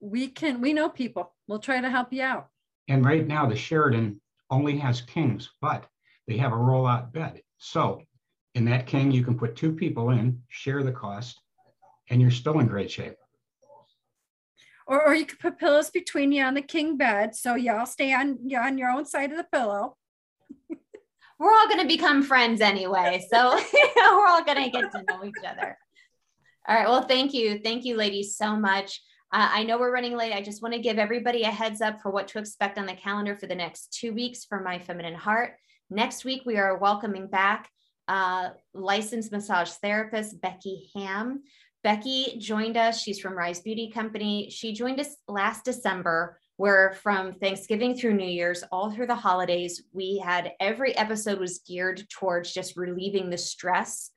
We can, we know people. We'll try to help you out. And right now, the Sheraton only has kings, but they have a rollout bed. So in that king, you can put two people in, share the cost, and you're still in great shape. Or, or you could put pillows between you on the king bed. So y'all stay on, you on your own side of the pillow. we're all going to become friends anyway. So we're all going to get to know each other. All right. Well, thank you. Thank you, ladies, so much. Uh, I know we're running late. I just want to give everybody a heads up for what to expect on the calendar for the next two weeks for My Feminine Heart. Next week, we are welcoming back uh, licensed massage therapist Becky Ham. Becky joined us. She's from Rise Beauty Company. She joined us last December, where from Thanksgiving through New Year's, all through the holidays, we had every episode was geared towards just relieving the stress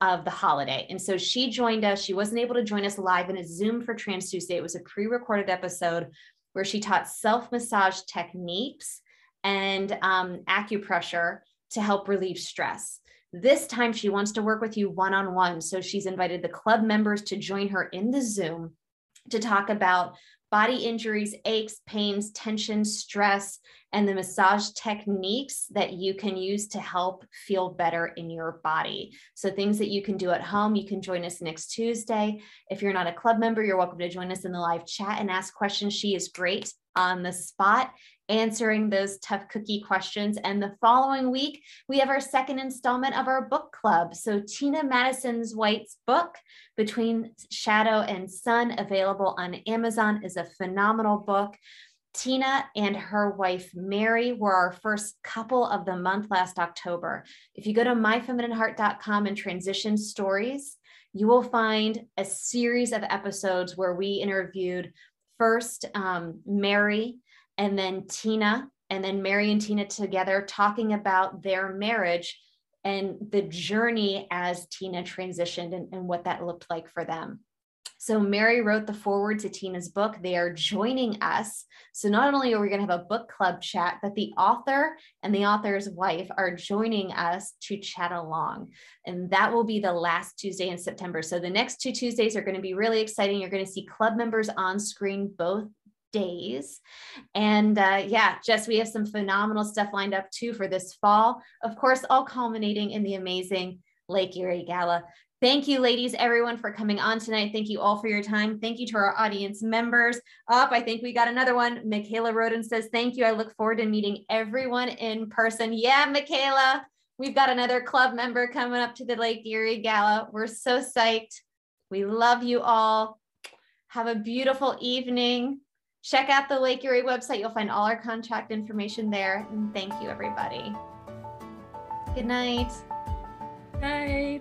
of the holiday. And so she joined us. She wasn't able to join us live in a Zoom for Trans Tuesday. It was a pre recorded episode where she taught self massage techniques and um, acupressure to help relieve stress. This time, she wants to work with you one on one. So she's invited the club members to join her in the Zoom to talk about body injuries, aches, pains, tension, stress, and the massage techniques that you can use to help feel better in your body. So, things that you can do at home, you can join us next Tuesday. If you're not a club member, you're welcome to join us in the live chat and ask questions. She is great on the spot answering those tough cookie questions. And the following week, we have our second installment of our book club. So, Tina Madison's White's book, Between Shadow and Sun, available on Amazon, is a phenomenal book. Tina and her wife Mary were our first couple of the month last October. If you go to myfeminineheart.com and transition stories, you will find a series of episodes where we interviewed first um, Mary and then Tina, and then Mary and Tina together talking about their marriage and the journey as Tina transitioned and, and what that looked like for them. So Mary wrote the foreword to Tina's book. They are joining us. So not only are we going to have a book club chat, but the author and the author's wife are joining us to chat along. And that will be the last Tuesday in September. So the next two Tuesdays are going to be really exciting. You're going to see club members on screen both days. And uh, yeah, Jess, we have some phenomenal stuff lined up too for this fall. Of course, all culminating in the amazing Lake Erie Gala. Thank you, ladies, everyone, for coming on tonight. Thank you all for your time. Thank you to our audience members. Up, I think we got another one. Michaela Roden says, Thank you. I look forward to meeting everyone in person. Yeah, Michaela, we've got another club member coming up to the Lake Erie Gala. We're so psyched. We love you all. Have a beautiful evening. Check out the Lake Erie website. You'll find all our contact information there. And thank you, everybody. Good night. Night.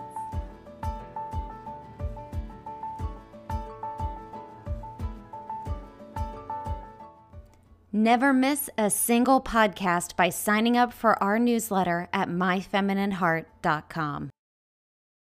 Never miss a single podcast by signing up for our newsletter at myfeminineheart.com.